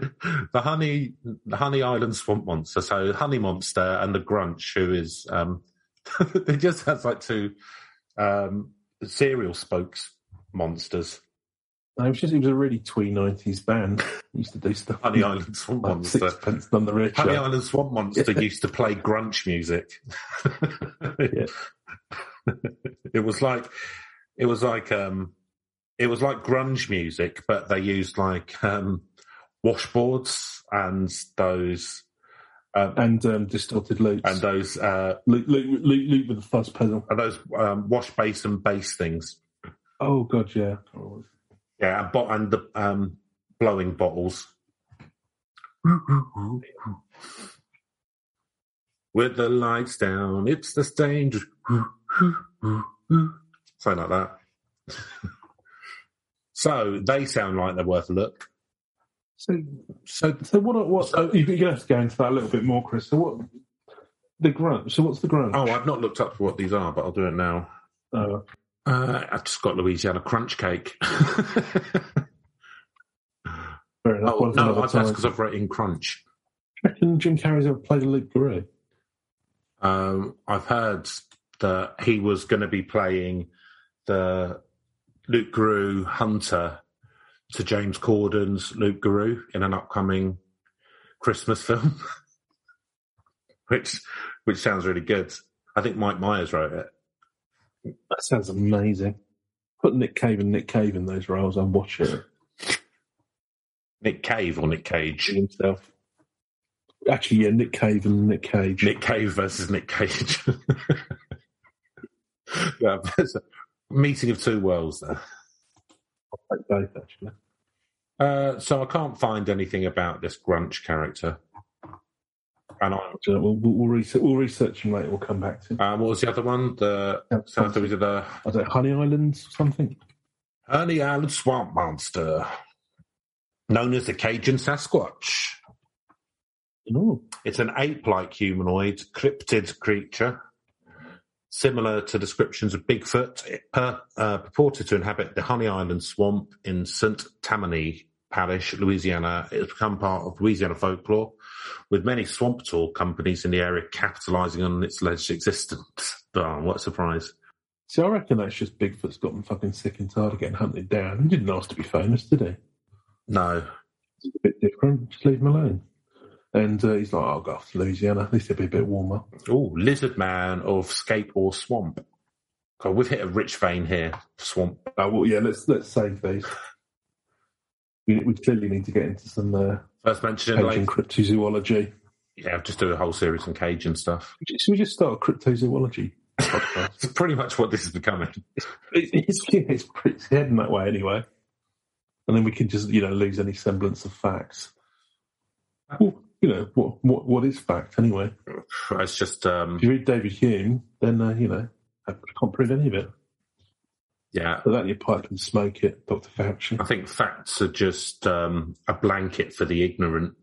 the honey, the Honey Island Swamp Monster. So Honey Monster and the Grunch, who is, um, they just sounds like two um, cereal spokes monsters. No, it was just it was a really twee nineties band. used to do stuff. Honey Island Swamp like Monster. Sixpence none the richer. Honey Island Swamp Monster used to play grunge music. it was like, it was like, um, it was like grunge music, but they used like um, washboards and those um, and um, distorted loops. and those uh, loop, loop, loop, loop with the fuzz pedal. and those um, wash basin bass things. Oh god, yeah. Oh, Yeah, and, bo- and the um, blowing bottles. With the lights down, it's the stage. Something like that. so they sound like they're worth a look. So, So so what? What? Oh, you're gonna have to go into that a little bit more, Chris. So what? The grunge. So what's the grunge? Oh, I've not looked up for what these are, but I'll do it now. Oh, Uh, I've just got Louisiana crunch cake. enough. oh no, that's because I've written crunch. Reckon Jim Carrey's ever played a Loup-Garou? Um, I've heard that he was going to be playing the Loup-Garou Hunter to James Corden's Loup-Garou in an upcoming Christmas film, which which sounds really good. I think Mike Myers wrote it. That sounds amazing. Put Nick Cave and Nick Cave in those roles. I'm watching it Nick Cave or Nick Cage? himself. Actually, yeah, Nick Cave and Nick Cage. Nick Cave versus Nick Cage. yeah, there's a meeting of two worlds there. Like both, actually. Uh, so I can't find anything about this Grunch character. And I, So we'll, we'll, we'll, research, we'll research him later. We'll come back to. uh, what was the other one? The Yeah, there was the I don't know, Honey Islands or something. Honey Island Swamp Monster, known as the Cajun Sasquatch. Oh, It's an ape-like humanoid cryptid creature similar to descriptions of Bigfoot, uh, uh, purported to inhabit the Honey Island swamp in St. Tammany Parish, Louisiana. It has become part of Louisiana folklore, with many swamp tour companies in the area capitalising on its alleged existence. Oh, what a surprise. See, I reckon that's just Bigfoot's gotten fucking sick and tired of getting hunted down. He didn't ask to be famous, did he? No. It's a bit different. Just leave him alone. And uh, he's like, I'll go off to Louisiana. At least it'll be a bit warmer. Oh, Lizard Man of Scape Ore Swamp. God, we've hit a rich vein here. Swamp. Oh, well, yeah, let's let's save these. We, we clearly need to get into some uh, First mention in Cajun like, cryptozoology. yeah, just do a whole series on Cajun stuff. Should we just start a cryptozoology? It's pretty much what this is becoming. It- it's, it's, pretty, it's heading that way anyway. And then we can just, you know, lose any semblance of facts. Well, you know, what, what, what is fact anyway? It's just, um, If you read David Hume, then, uh, you know, I can't prove any of it. Yeah, Put that your pipe and smoke it, Dr. Fauci. I think facts are just um, a blanket for the ignorant.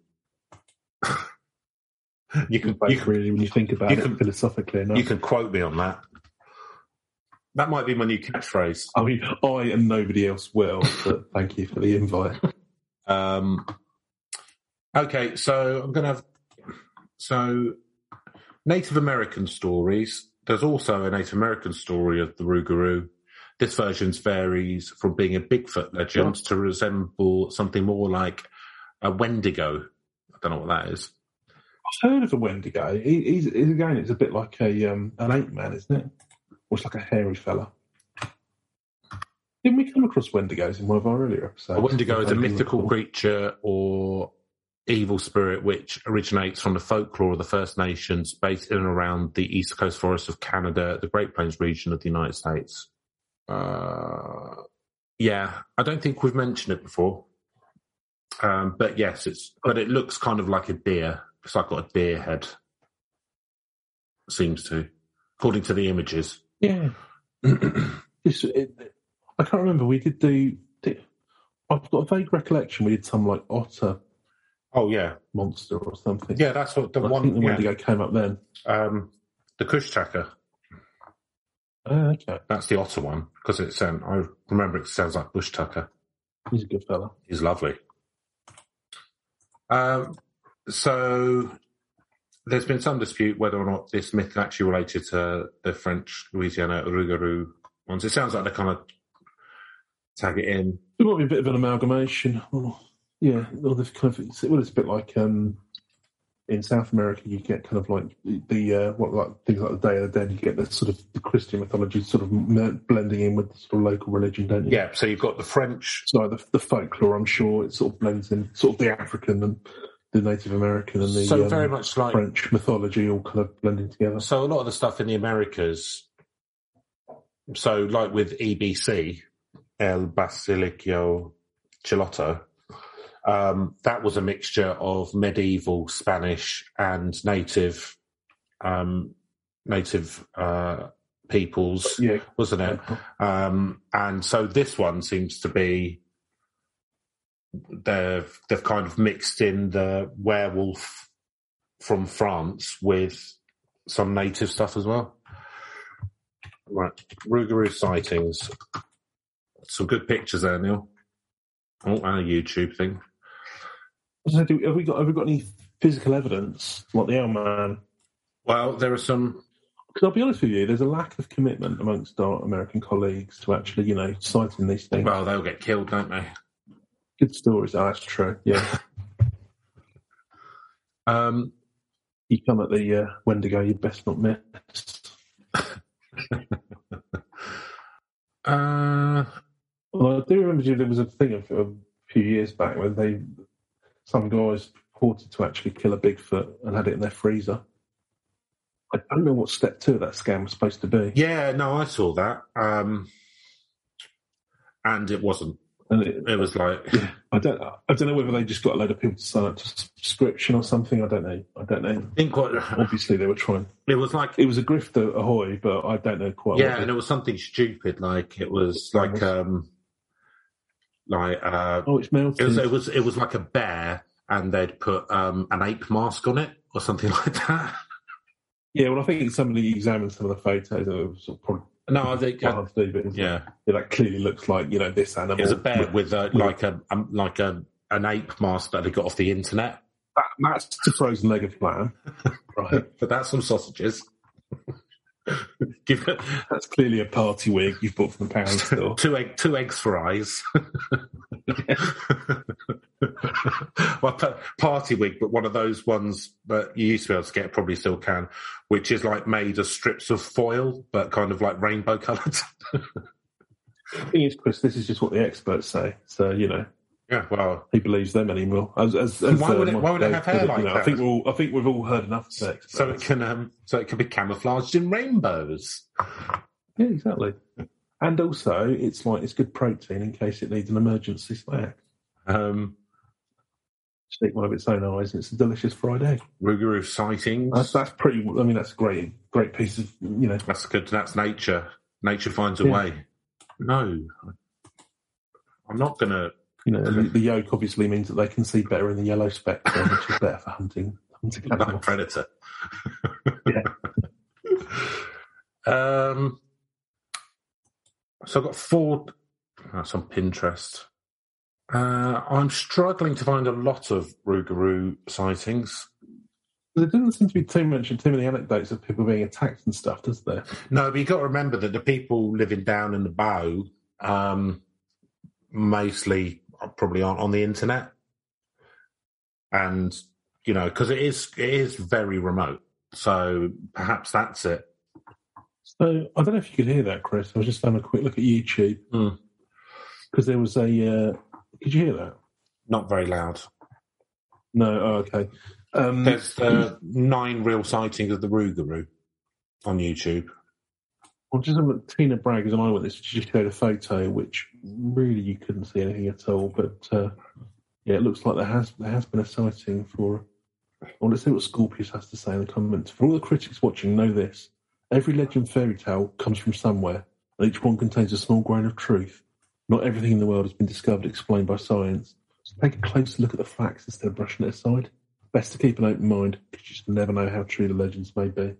you can you really, when you think about you it can- philosophically enough. you can quote me on that. That might be my new catchphrase. I mean, I and nobody else will, but thank you for the invite. Um, okay, so I'm going to have so Native American stories. There's also a Native American story of the Rougarou. This version varies from being a Bigfoot legend to resemble something more like a Wendigo. I don't know what that is. I've heard of a Wendigo. He, he's, he's again, it's a bit like a um, an ape man, isn't it? Or it's like a hairy fella. Didn't we come across Wendigos in one of our earlier episodes? A Wendigo is a mythical creature or evil spirit which originates from the folklore of the First Nations based in and around the east coast forests of Canada, the Great Plains region of the United States. Uh, yeah, I don't think we've mentioned it before. Um, but yes, it's but it looks kind of like a deer. It's like got a deer head. Seems to, according to the images. Yeah. It, I can't remember. We did do. Did, I've got a vague recollection. We did some like otter oh yeah, monster or something. yeah. That's what the I one. think the yeah. Wendigo came up then. Um, the Kushtaka. Oh, okay. That's the otter one because it sound. I remember it sounds like bush tucker. He's a good fella. He's lovely. Um, so there's been some dispute whether or not this myth is actually related to the French Louisiana Rougarou ones. It sounds like they kind of tag it in. It might be a bit of an amalgamation. Or, yeah, or they've kind of. Well, it's a bit like um, in South America, you get kind of like the uh, what like things like the Day of the Dead. You get the sort of the Christian mythology sort of blending in with the sort of local religion, don't you? Yeah. So you've got the French. So the, the folklore, I'm sure, it sort of blends in, sort of the African and the Native American and the So um, very much like French mythology all kind of blending together. So a lot of the stuff in the Americas, so like with EBC, El Basilisco Chilote, um, that was a mixture of medieval Spanish and native, um, native uh, peoples, Yeah, wasn't it? Um, and so this one seems to be they've they've kind of mixed in the werewolf from France with some native stuff as well. Right, Rougarou sightings. Some good pictures there, Neil. Oh, and a YouTube thing. Have we got have we got any physical evidence what the Owl Man? Well, there are some. Because I'll be honest with you, there's a lack of commitment amongst our American colleagues to actually, you know, citing these things. Well, they'll get killed, don't they? Good stories. Oh, that's true. Yeah, Um, you come at the uh, Wendigo, you best not miss. uh, Well, I do remember there was a thing a, a few years back where they, some guys purported to actually kill a Bigfoot and had it in their freezer. I don't know what step two of that scam was supposed to be. yeah, no, I saw that. Um, and it wasn't. And it, It was like, I don't, I don't know whether they just got a load of people to sign up to subscription or something. I don't know. I don't know. I think what Obviously, they were trying. it was like It was a grifter ahoy, but I don't know quite. yeah, and it- it was something stupid. Like it was like um, like uh, oh, it's melted. it was it was it was like a bear, and they'd put um an ape mask on it or something like that. Yeah, well, I think somebody examined some of the photos. Was sort of probably No, I think to do, but yeah, that clearly looks like you know this animal. it was a bear with a, like a um, like a an ape mask that they got off the internet. that, that's the frozen leg of lamb, right? But that's some sausages. Give That's clearly a party wig you've bought from the pound store. two egg two eggs fries. well, party wig, but one of those ones that you used to be able to get, probably still can, which is like made of strips of foil, but kind of like rainbow coloured. The thing is, Chris, this is just what the experts say. So you know, yeah, well, he believes them anymore? As, as, as, Why would it- why would it have hair it, like you know, I that? think we're all, I think we've all heard enough the so it can um, so it can be camouflaged in rainbows. Yeah, exactly. And also, it's like it's good protein in case it needs an emergency snack. Um, Stick one of its own eyes, and it's a delicious fried egg. Rougarou sightings. That's, that's pretty. I mean, that's a great, great piece of you know. That's good. That's nature. Nature finds a Yeah. way. No, I'm not gonna. You know, the, the yolk obviously means that they can see better in the yellow spectrum, which is better for hunting. hunting Like predator. Yeah. um. So I've got four. That's on Pinterest. Uh, I'm struggling to find a lot of Rougarou sightings. There doesn't seem to be too much, too many anecdotes of people being attacked and stuff, does there? No, but you've got to remember that the people living down in the bow um, mostly probably aren't on the internet, and you know because it is it is very remote. So perhaps that's it. So I don't know if you could hear that, Chris. I was just having a quick look at YouTube Hmm. because there was a. Uh, could you hear that? Not very loud. No. Oh, okay. Um, There's uh, nine real sightings of the Rougarou on YouTube. Well, just Tina Bragg as an eyewitness. She just showed a photo, which really you couldn't see anything at all. But uh, yeah, it looks like there has there has been a sighting for. I want to see what Scorpius has to say in the comments. For all the critics watching, know this: every legend fairy tale comes from somewhere, and each one contains a small grain of truth. Not everything in the world has been discovered, explained by science. So take a closer look at the facts instead of brushing it aside. Best to keep an open mind, because you just never know how true the legends may be.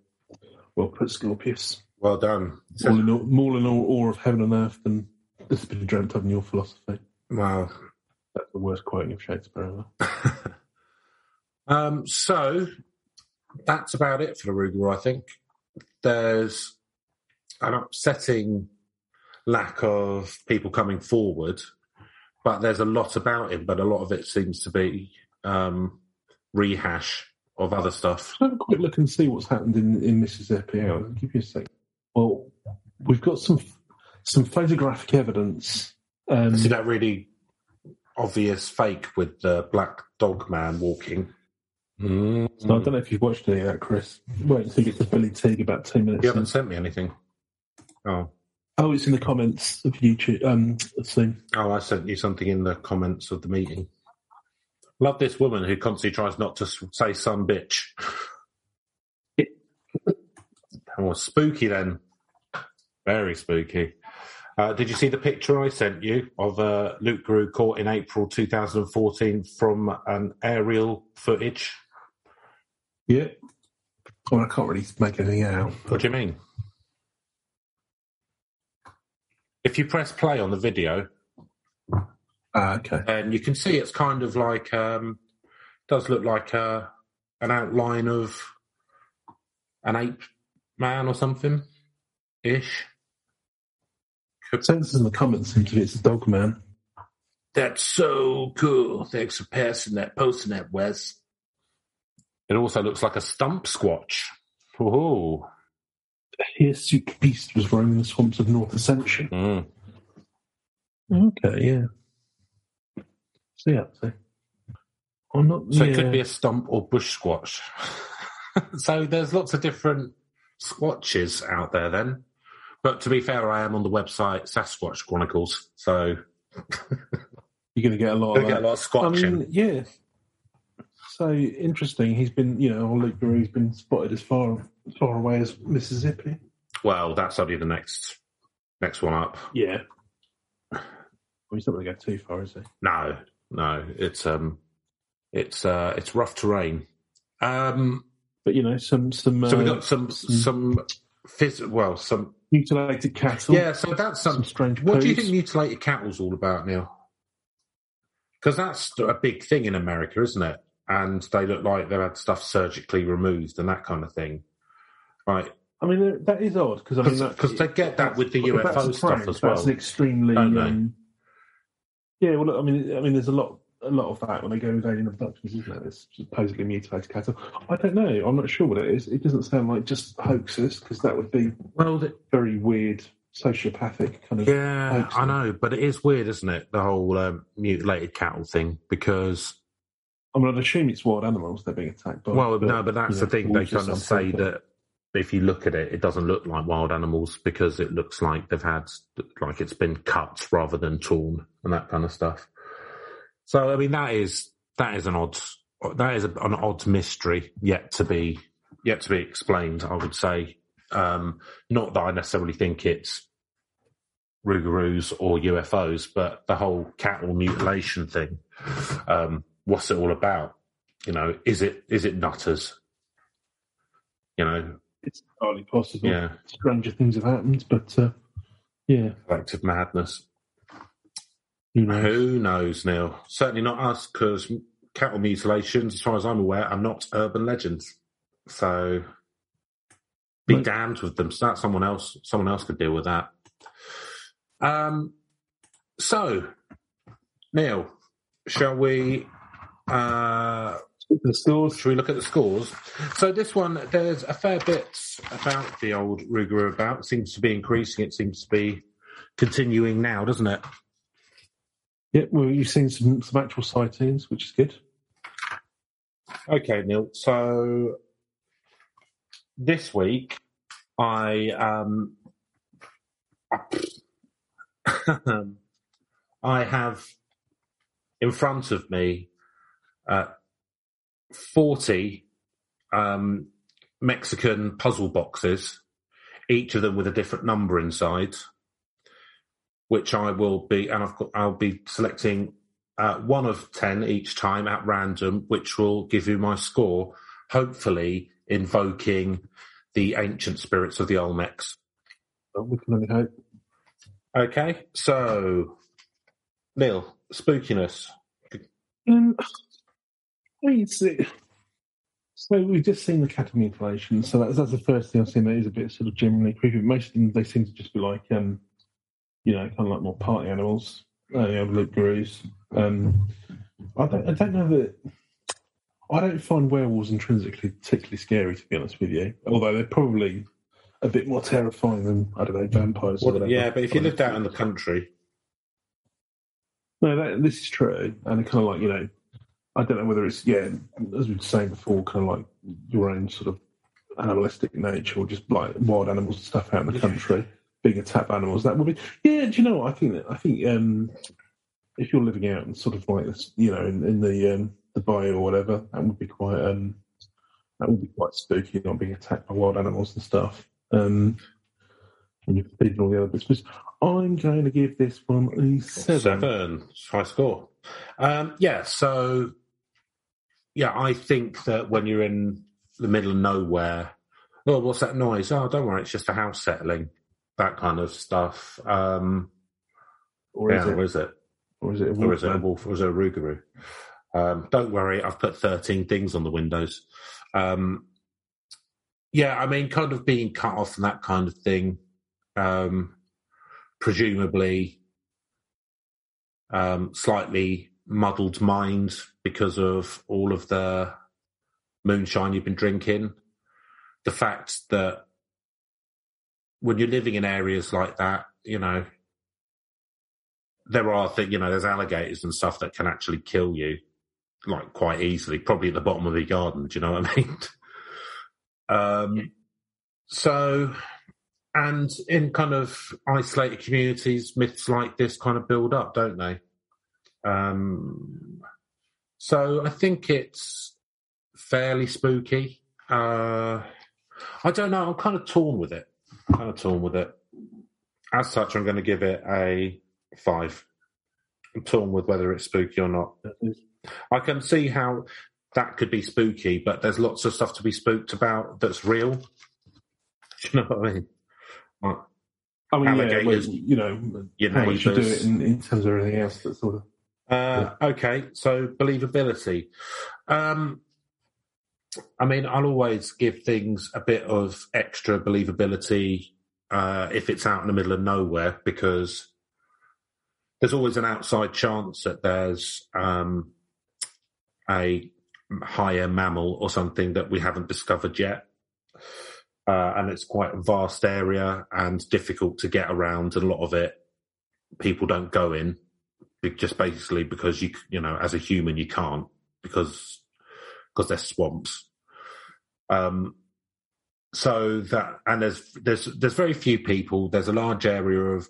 Well put, Scorpius Well done. more in, all, more in awe, awe of heaven and earth than this has been dreamt of in your philosophy. Wow. That's the worst quoting of Shakespeare ever. um, so that's about it for the Rougarou, I think. There's an upsetting lack of people coming forward, but there's a lot about him, but a lot of it seems to be um, rehash of other stuff. Have a quick look and see what's happened in, in Mississippi. I'll give you a sec. We've got some some photographic evidence. Um, See that really obvious fake with the black dog man walking. Mm. so I don't know if you've watched any of that, Chris. Wait until you get to Billy Teague about two minutes. You haven't sent me anything. Oh, Oh, it's in the comments of YouTube. Um, let's see. oh, I sent you something in the comments of the meeting. Love this woman who constantly tries not to say "some bitch." oh, spooky then. Very spooky. Uh, did you see the picture I sent you of uh, Loup-Garou caught in April 2014 from an aerial footage? Yeah. Well, I can't really make anything out. What do you mean? If you press play on the video, Ah, okay. and you can see it's kind of like um, does look like a, an outline of an ape man or something ish. Consensus in the comments seems to be it's a dog man. That's so cool. Thanks for passing that, posting that, Wes. It also looks like a stump squatch. Oh, A hirsute beast was roaming the swamps of North Ascension. mm. Okay, yeah. See yeah, see. I'm not. so yeah. it could be a stump or bush squatch. so there's lots of different squatches out there then. But to be fair, I am on the website Sasquatch Chronicles, so You're going to get a lot of get a lot of squatching. I mean, yeah. So interesting. He's been, you know, Luke has been spotted as far as far away as Mississippi. well, that's only the next next one up. Yeah. Well, he's not going to go too far, is he? No, no, it's um, it's uh, it's rough terrain. Um, but you know, some some So we uh, got some some phys- well some mutilated cattle. yeah. So that's some. some strange. What do you think mutilated cattle's all about, Neil? Because that's a big thing in America, isn't it? And they look like they've had stuff surgically removed and that kind of thing. Right. I mean, that is odd because I mean, Because they get that with the UFO stuff as That's an extremely. Um, yeah, well, I mean, I mean, there's a lot, a lot of that when they go with alien abductions, isn't there? It's supposedly mutilated cattle. I don't know. I'm not sure what it is. It doesn't sound like just hoaxes because that would be Well, the, very weird, sociopathic kind of. yeah. I know, but it is weird, isn't it? The whole um, mutilated cattle thing because I mean, I'd assume it's wild animals they're being attacked by. Well, no, but that's the know, thing. They kind of say that if you look at it, it doesn't look like wild animals because it looks like they've had like it's been cut rather than torn and that kind of stuff. So, I mean, that is that is an odd that is an odd mystery yet to be yet to be explained. I would say, um, not that I necessarily think it's Rougarous or UFOs, but the whole cattle mutilation thing. Um, what's it all about? You know, is it is it nutters? You know, it's entirely possible. yeah, Stranger things have happened, but uh, yeah, collective madness. Who knows? Who knows, Neil? Certainly not us, because cattle mutilations, as far as I'm aware, are not urban legends. So be Right. damned with them. So that's someone else. Someone else could deal with that. Um. So, Neil, shall we? Uh, The scores. Should we look at the scores? So this one, there's a fair bit about the old Rougarou. It seems to be increasing. It seems to be continuing now, doesn't it? Yeah, well, you've seen some, some actual sightings, which is good. Okay, Neil. So this week, I um, I have in front of me uh, forty um, Mexican puzzle boxes, each of them with a different number inside, which I will be, and I've got, I'll be selecting uh, one of 10 each time at random, which will give you my score, hopefully invoking the ancient spirits of the Olmecs. We can only hope. Okay, so Neil, spookiness. Um, I mean, it's, so we've just seen the cattle mutilation, so that's, that's the first thing I've seen that is a bit sort of generally creepy. Most of them, they seem to just be like, um, you know, kind of like more party animals. Uh, you know, Loup-Garous. Um, I don't, I don't know that. I don't find werewolves intrinsically particularly scary, to be honest with you. Although they're probably a bit more terrifying than I don't know vampires. or Well, whatever. yeah, but if you lived out in the country, No, that, this is true, and kind of like you know, I don't know whether it's yeah, as we were saying before, kind of like your own sort of animalistic nature, or just like wild animals and stuff out in the country being attacked by animals. That would be yeah. Do you know? What? I think I think um, if you're living out in sort of like this, you know, in, in the um, the bayou or whatever, that would be quite um, that would be quite spooky, not being attacked by wild animals and stuff. Um, and you're feeding all the other bits. I'm going to give this one a seven. seven, high score. Um, yeah, so yeah, I think that when you're in the middle of nowhere, oh, what's that noise? Oh, don't worry, it's just a house settling. That kind of stuff. Um, Or is yeah, it? or is it? Or is it? A Or is it a wolf? Or is it a rougarou? Um, don't worry, I've put 13 things on the windows. Um, yeah, I mean, kind of being cut off and that kind of thing. Um, presumably, um, slightly muddled mind because of all of the moonshine you've been drinking. The fact that when you're living in areas like that, you know, there are things, you know, there's alligators and stuff that can actually kill you, like quite easily, probably at the bottom of the garden. Do you know what I mean? um, so, and in kind of isolated communities, myths like this kind of build up, don't they? Um, so I think it's fairly spooky. Uh, I don't know. I'm kind of torn with it. Kind of torn with it. As such, I'm going to give it a five. I'm torn with whether it's spooky or not. I can see how that could be spooky, but there's lots of stuff to be spooked about that's real. Do you know what I mean? Like, I mean, yeah, well, you know, your how much you do it in, in terms of everything else that sort of. Uh, okay, so believability. Um, I mean, I'll always give things a bit of extra believability uh, if it's out in the middle of nowhere because there's always an outside chance that there's um, a higher mammal or something that we haven't discovered yet. Uh, and it's quite a vast area and difficult to get around. A lot of it, people don't go in just basically because you, you know, as a human, you can't because because they're swamps. Um, so that and there's there's there's very few people. There's a large area of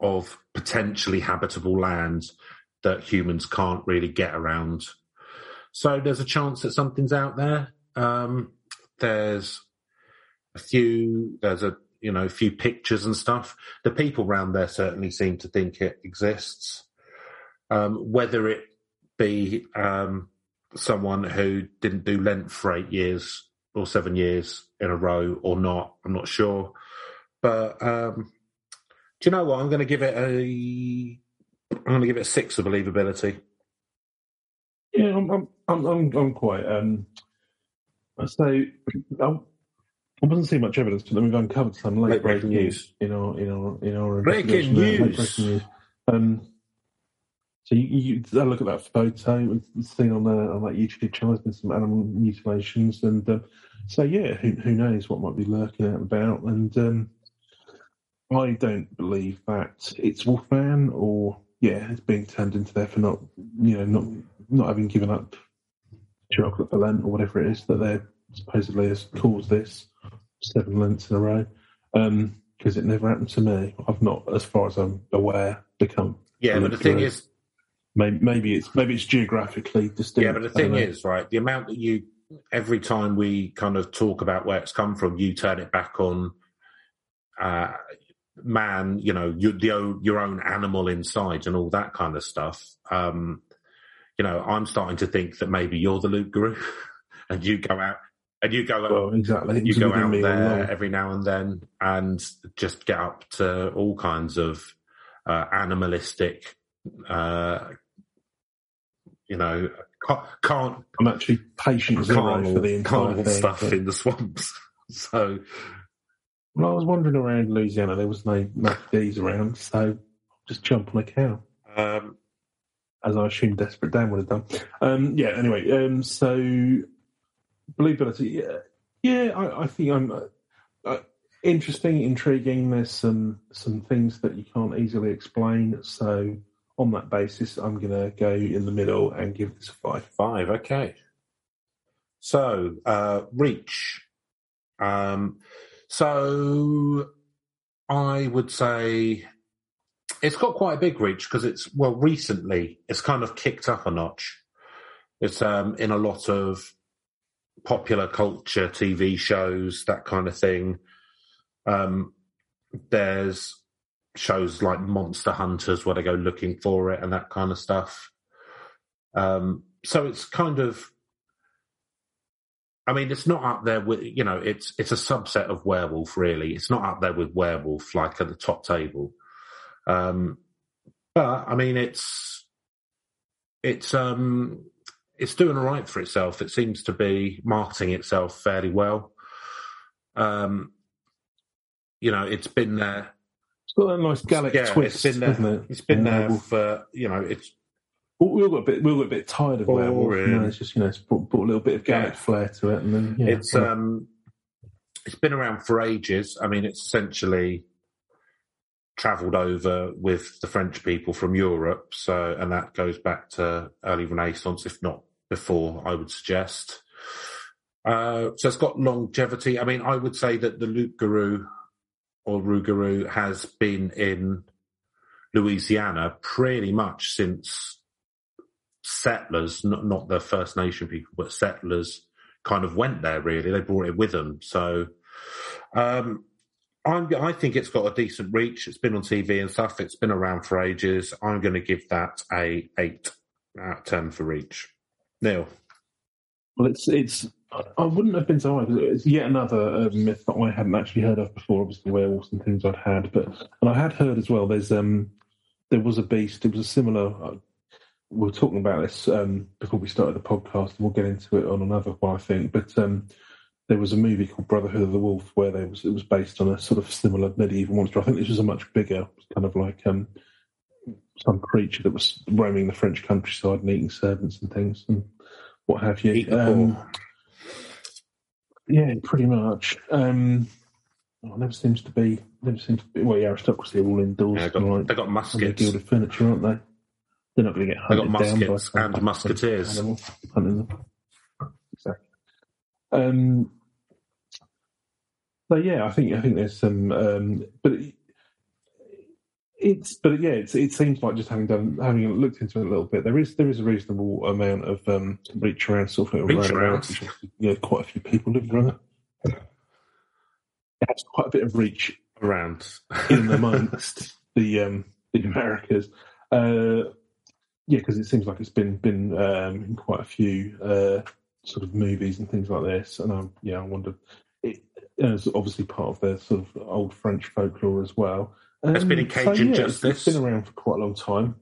of potentially habitable land that humans can't really get around. So there's a chance that something's out there. Um, there's a few. There's a you know a few pictures and stuff. The people around there certainly seem to think it exists. Um, whether it be um, someone who didn't do Lent for eight years or seven years in a row or not, I'm not sure. But um, do you know what? I'm going to give it a. I'm going to give it a six of believability. Yeah, I'm, I'm, I'm, I'm, quite. Um, I say, I, I wasn't seeing much evidence, but then we've uncovered some late breaking news. in our in our in our Breaking news. breaking news. Um, so you, you I look at that photo we've seen on the on that YouTube channel. There's been some animal mutilations, and um, so yeah, who, who knows what might be lurking out about? And um, I don't believe that it's Wolfman or yeah, it's being turned into there for not you know not not having given up chocolate for Lent or whatever it is that they're supposedly has caused this seven Lents in a row. Because it never happened to me. I've not, as far as I'm aware, become. Yeah, but the thing is, Maybe, maybe it's maybe it's geographically distinct. Yeah, but the thing is, right, the amount that you every time we kind of talk about where it's come from, you turn it back on uh, man, you know, you, the your own animal inside and all that kind of stuff. Um, you know, I'm starting to think that maybe you're the loup-garou, and you go out and you go well, exactly. you It's go out there every now and then and just get up to all kinds of uh, animalistic, uh, you know, can't I'm actually patient zero for the entire thing. stuff but- in the swamps. So Well, I was wandering around Louisiana. There was no MACDs around, so just jump on a cow. um, as I assume Desperate Dan would have done. Um, yeah. Anyway, um, so believability. Yeah, yeah. I, I think I'm uh, uh, interesting, intriguing. There's some some things that you can't easily explain. So on that basis, I'm going to go in the middle and give this a five. five, okay. So uh, reach. Um, so I would say it's got quite a big reach because it's well recently it's kind of kicked up a notch. It's um, in a lot of popular culture, TV shows, that kind of thing. Um, there's shows like Monster Hunters where they go looking for it and that kind of stuff. Um, so it's kind of, I mean, it's not up there with you know, it's it's a subset of werewolf really. It's not up there with werewolf like at the top table. Um, but I mean, it's it's um it's doing all right for itself. It seems to be marketing itself fairly well. Um, you know, it's been there. It's got a nice Gallic yeah, twist, it's been there. hasn't it? It's been Yeah, there well, for you know. It's we all got a bit. We all got a bit tired of werewolf. Boring. You know, it's just you know, it's brought, brought a little bit of Gallic Yeah. flair to it, and then yeah, it's well, um it's been around for ages. I mean, it's essentially travelled over with the French people from Europe, so and that goes back to early Renaissance, if not before. I would suggest. Uh, so it's got longevity. I mean, I would say that the Loup Garou or Rougarou has been in Louisiana pretty much since settlers, not not the First Nation people, but settlers kind of went there. Really, they brought it with them. So, um, I think it's got a decent reach. It's been on TV and stuff. It's been around for ages. I'm going to give that a eight out of ten for reach. Neil, Well, it's it's. I wouldn't have been so surprised. It's yet another uh, myth that I hadn't actually heard of before. Obviously, werewolves and things I'd had, but and I had heard as well. There's um, there was a beast. It was a similar. Uh, we were talking about this um, before we started the podcast, and we'll get into it on another one, I think. But um, there was a movie called Brotherhood of the Wolf where there was it was based on a sort of similar medieval monster. I think this was a much bigger, kind of like um, some creature that was roaming the French countryside and eating servants and things and what have you. Um. Yeah, pretty much. Um, oh, never seems to be. Never seems to be. Well, the aristocracy are all indoors. Yeah, they got, like they got muskets. gilded furniture, aren't they? They're not going to get They hunted got down by muskets and musketeers. animal hunting them. Exactly. Um, so yeah, I think I think there's some, um, but it's but yeah, it's, it seems like just having done having looked into it a little bit, there is there is a reasonable amount of um, reach around sort of Reach around, around. which yeah, quite a few people live around it. It has quite a bit of reach around. in amongst the um, the Americas. Uh, yeah, because it seems like it's been been um, in quite a few uh, sort of movies and things like this. And I, yeah, I wondered. It, it's obviously part of their sort of old French folklore as well. It's been in Um, Cajun it's- Justice. It's been around for quite a long time.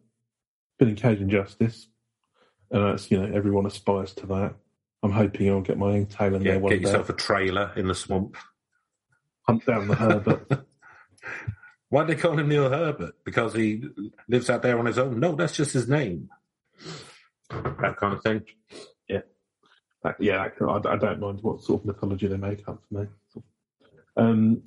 Been in Cajun Justice, and that's you know everyone aspires to that. I'm hoping I'll get my own tail in yeah, there one get day. yourself a trailer in the swamp. Hunt down the Herbert. Why do they call him Neil Herbert? Because he lives out there on his own? No, that's just his name. That kind of thing. That- yeah, that- I, I don't mind what sort of mythology they make up for me. Um,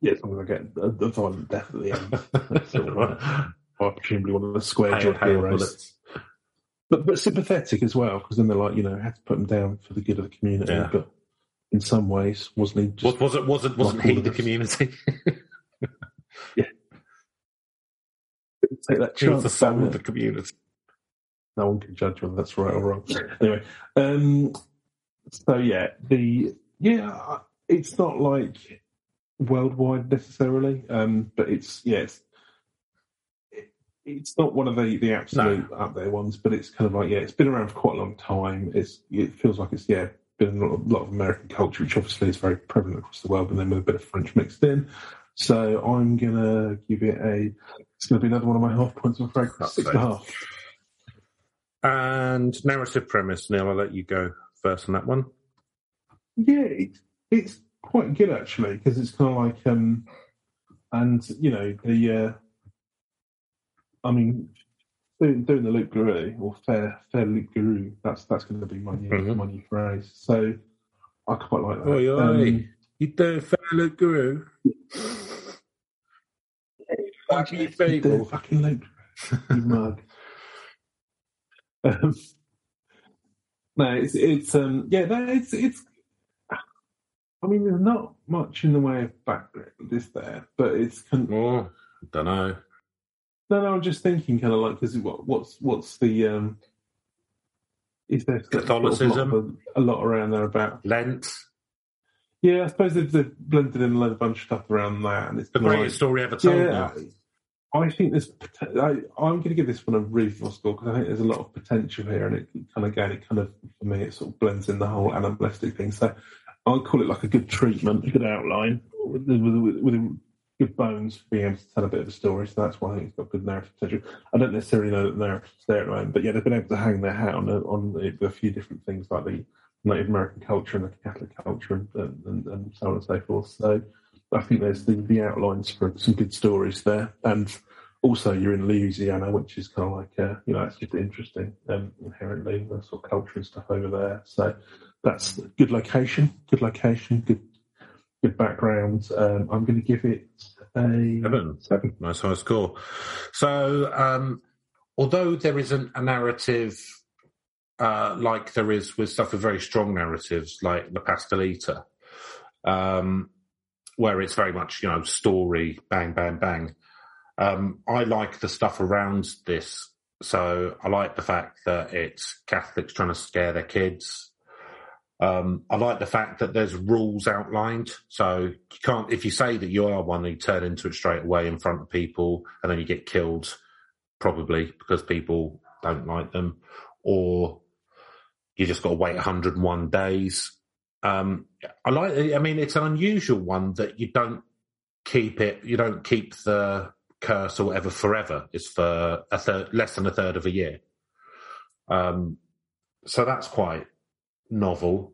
yeah, as long as I get a, a violent death at the end. That's sort of, or presumably one of the square jawed heroes. bullets. But, but sympathetic as well, because then they're like, you know, had to put them down for the good of the community. Yeah. But in some ways, wasn't he just Was, was it? Was it? Wasn't Like he the us. community? Yeah. Take that he was chance? the soul of the community. no one can judge whether that's right or wrong. anyway, um, so yeah, the yeah, it's not like worldwide necessarily, um, but it's yeah, it's it, it's not one of the the absolute up there ones, but it's kind of like yeah, it's been around for quite a long time. It's it feels like it's yeah. Been a lot of, lot of American culture, which obviously is very prevalent across the world, and then with a bit of French mixed in. So I'm gonna give it a. It's gonna be another one of my half points. I'm afraid That's six and a half. And narrative premise, Neil. I'll let you go first on that one. Yeah, it's it's quite good actually because it's kind of like um, and you know the uh, I mean doing, doing the Loup-Garou or fair fair Loup-Garou that's that's going to be my new Mhm. my new phrase. So I quite like that. Oi, oi. Um, You don't fellow guru. Fuck you, the people. fucking Luke you mug. Um, no, it's it's um yeah it's it's. I mean, there's not much in the way of background this there, but it's kind of, Oh, don't know. No, no, I'm just thinking, kind of like, because what, what's what's the um, is there Catholicism? a, lot, of- a lot around there about? Lent, Yeah, I suppose they've, they've blended in a load of bunch of stuff around that, and it's the greatest story ever told. yeah, I think there's. I, I'm going to give this one a reasonable score because I think there's a lot of potential here, and it kind of again, it kind of for me, it sort of blends in the whole animalistic thing. So I'll call it like a good treatment, a good outline with, with, with, good bones, being able to tell a bit of a story. So that's why I think it's got good narrative potential. I don't necessarily know that the narrative's there at the moment, but yeah, they've been able to hang their hat on a, on a, few different things like the Native American culture and the Catholic culture and, and, and, and so on and so forth. So I think there's the, the outlines for some good stories there. And also, you're in Louisiana, which is kind of like, uh, you know, it's just interesting um, inherently, the sort of culture and stuff over there. So that's a good location, good location, good good background. Um, I'm going to give it a Seven. seven. Nice high score. So, um, although there isn't a narrative uh, like there is with stuff with very strong narratives, like the Pastelita, um, where it's very much you know story, bang, bang, bang. Um, I like the stuff around this. So I like the fact that it's Catholics trying to scare their kids. Um, I like the fact that there's rules outlined. So you can't, if you say that you are one, you turn into it straight away in front of people and then you get killed, probably because people don't like them. Or you just got to wait 101 days. Um, I like. I mean, it's an unusual one that you don't keep it. You don't keep the curse or whatever forever. It's for a third, less than a third of a year. Um, so that's quite novel.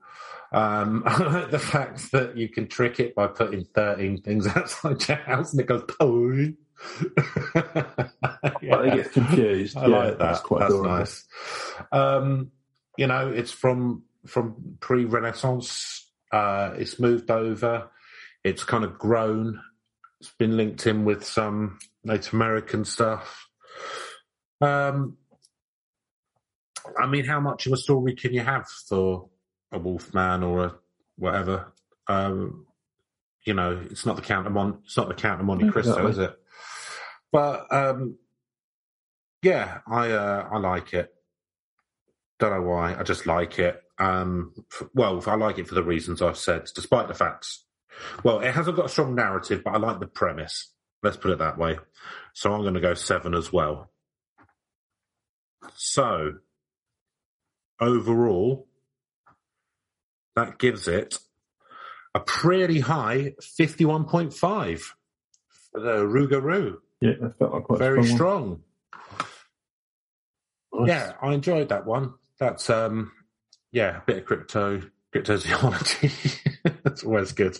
Um, I like the fact that you can trick it by putting 13 things outside your house and it goes, oh. yeah. But it gets confused. I yeah, like that. That's, quite that's nice. Um, you know, it's from from pre-Renaissance. Uh, it's moved over. It's kind of grown. It's been linked in with some Native American stuff. Um, I mean, how much of a story can you have for a Wolfman or a whatever? Um, you know, it's not the Count of Mon- it's not the Count of Monte Cristo, exactly. is it? But um, yeah, I uh, I like it. Don't know why. I just like it. Um, f- well, I like it for the reasons I've said, despite the facts. Well, it hasn't got a strong narrative, but I like the premise. Let's put it that way. So I'm going to go seven as well. So overall, that gives it a pretty high 51.5 for the Rougarou. Yeah, that felt like quite very strong. strong. Nice. Yeah, I enjoyed that one. That's um, yeah, a bit of crypto cryptozoology. that's always good.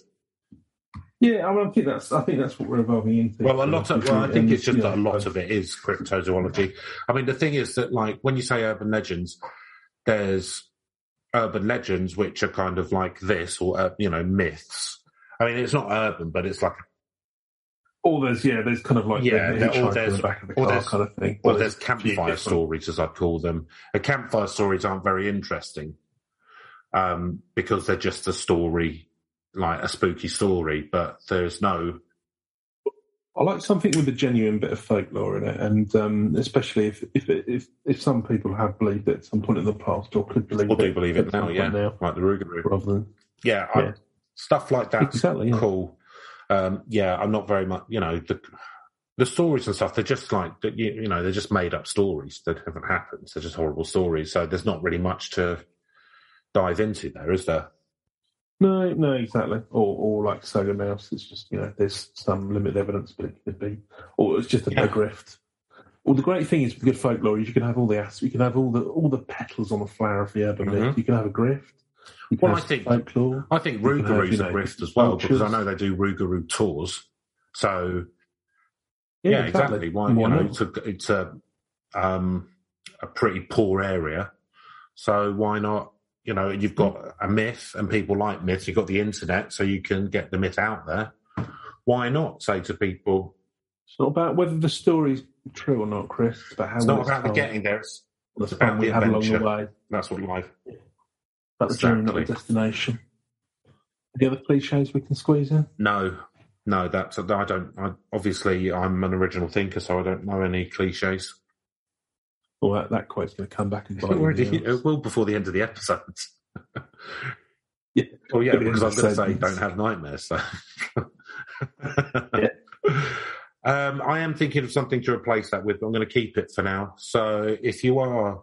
Yeah, I, mean, I think that's I think that's what we're evolving into. Well, a lot of well, I think it's just that a lot of it is cryptozoology. I mean, the thing is that like when you say urban legends, there's urban legends which are kind of like this, or uh, you know, myths. I mean, it's not urban, but it's like or there's yeah, there's kind of like yeah, the, or there's the back of the car kind of thing. Or, or there's campfire stories, as I call them. The campfire stories aren't very interesting um, because they're just a story, like a spooky story, but there's no. I like something with a genuine bit of folklore in it, and um, especially if if, if if some people have believed it at some point in the past or could believe or do believe it now, yeah, now, like the Rougarou, rather than yeah, yeah. I, stuff like that. Exactly, yeah. cool um, yeah, I'm not very much, you know, the, the stories and stuff, they're just like, you, you know, they're just made up stories that haven't happened. They're just horrible stories. So there's not really much to dive into there, is there? No, no, exactly. Or, or like Saga Mouse, it's just, you know, there's some limited evidence, but it could be, or it's just a yeah. grift. Well, the great thing is with good folklore is you can have all the aspects, you can have all the all the petals on the flower of the urban mm-hmm. myth. You can have a grift, well, I think folklore. I think Rougarou's a grift as well because I know they do Rougarou tours. So yeah, yeah exactly. exactly. Why, Why you know, it's a it's a um, a pretty poor area, so why not? You know, you've hmm. got a myth, and people like myths. You've got the internet, so you can get the myth out there. Why not say to people? It's not about whether the story's true or not, Chris. It's about how it's not about the getting there. It's, it's about the adventure. That's what life about the journey, not the destination. Any other cliches we can squeeze in? No, no. That's I don't. I, obviously, I'm an original thinker, so I don't know any cliches. Well, that, that quote's going to come back and bite already, It will before the end of the episode. yeah. Well, yeah, because I was going to say don't have nightmares. So. yeah. Um, I am thinking of something to replace that with. But I'm going to keep it for now. So if you are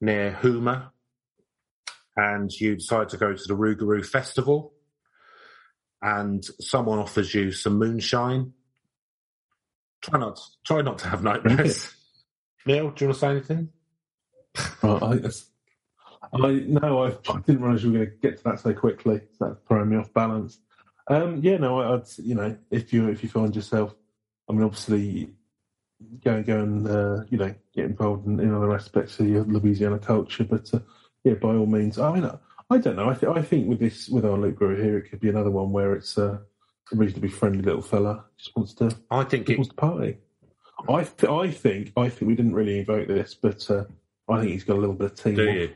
near Houma, and you decide to go to the Rougarou Festival and someone offers you some moonshine, try not try not to have nightmares. Neil, do you want to say anything? I, I no, I, I didn't realise you were going to get to that so quickly. So that's throwing me off balance. Um, yeah, no, I'd you know if you if you find yourself, I mean, obviously go go and uh, you know get involved in, in, other aspects of your Louisiana culture, but uh, yeah, by all means. I mean, I don't know. I, th- I think with this, with our Luke Brewer here, it could be another one where it's uh, a reasonably friendly little fella just wants to. I think it wants to party. I th- I think I think we didn't really invoke this, but uh, I think he's got a little bit of team. Do you?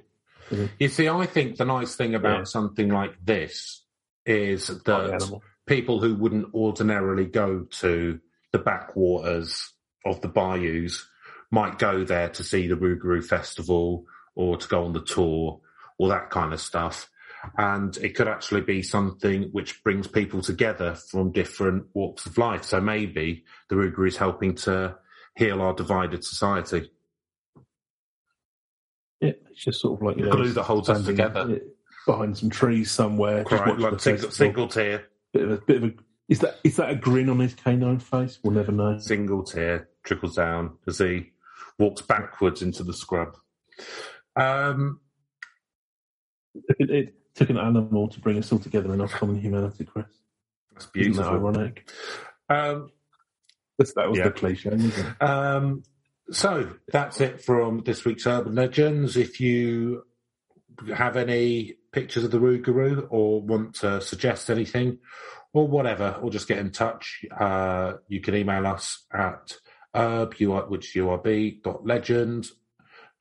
You see, I think the nice thing about yeah. something like this is that people who wouldn't ordinarily go to the backwaters of the bayous might go there to see the Rougarou Festival or to go on the tour or that kind of stuff. And it could actually be something which brings people together from different walks of life. So maybe the Rougarou is helping to heal our divided society. Yeah, it's just sort of like you know, Glue that holds us together. behind some trees somewhere. Right, like single, single tier, Bit of a bit of a. Is that is that a grin on his canine face? We'll never know. single tear trickles down as he walks backwards into the scrub. Um, It, it took an animal to bring us all together in our common humanity, Chris. that's Isn't that beautiful. ironic? Um, that was Yeah. the cliche? Um, so that's it from this week's Urban Legends. If you have any pictures of the Rougarou or want to suggest anything or whatever, or just get in touch, uh, you can email us at urb, which urb, dot legend,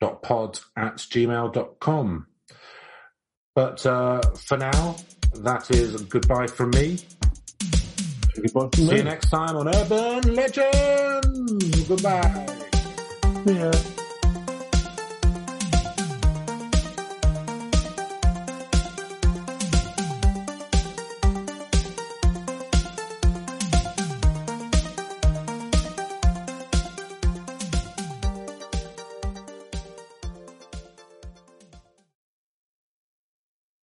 dot pod at gmail.com. But uh, for now, that is goodbye from me. Goodbye from See me. you next time on Urban Legends. Goodbye. Yeah.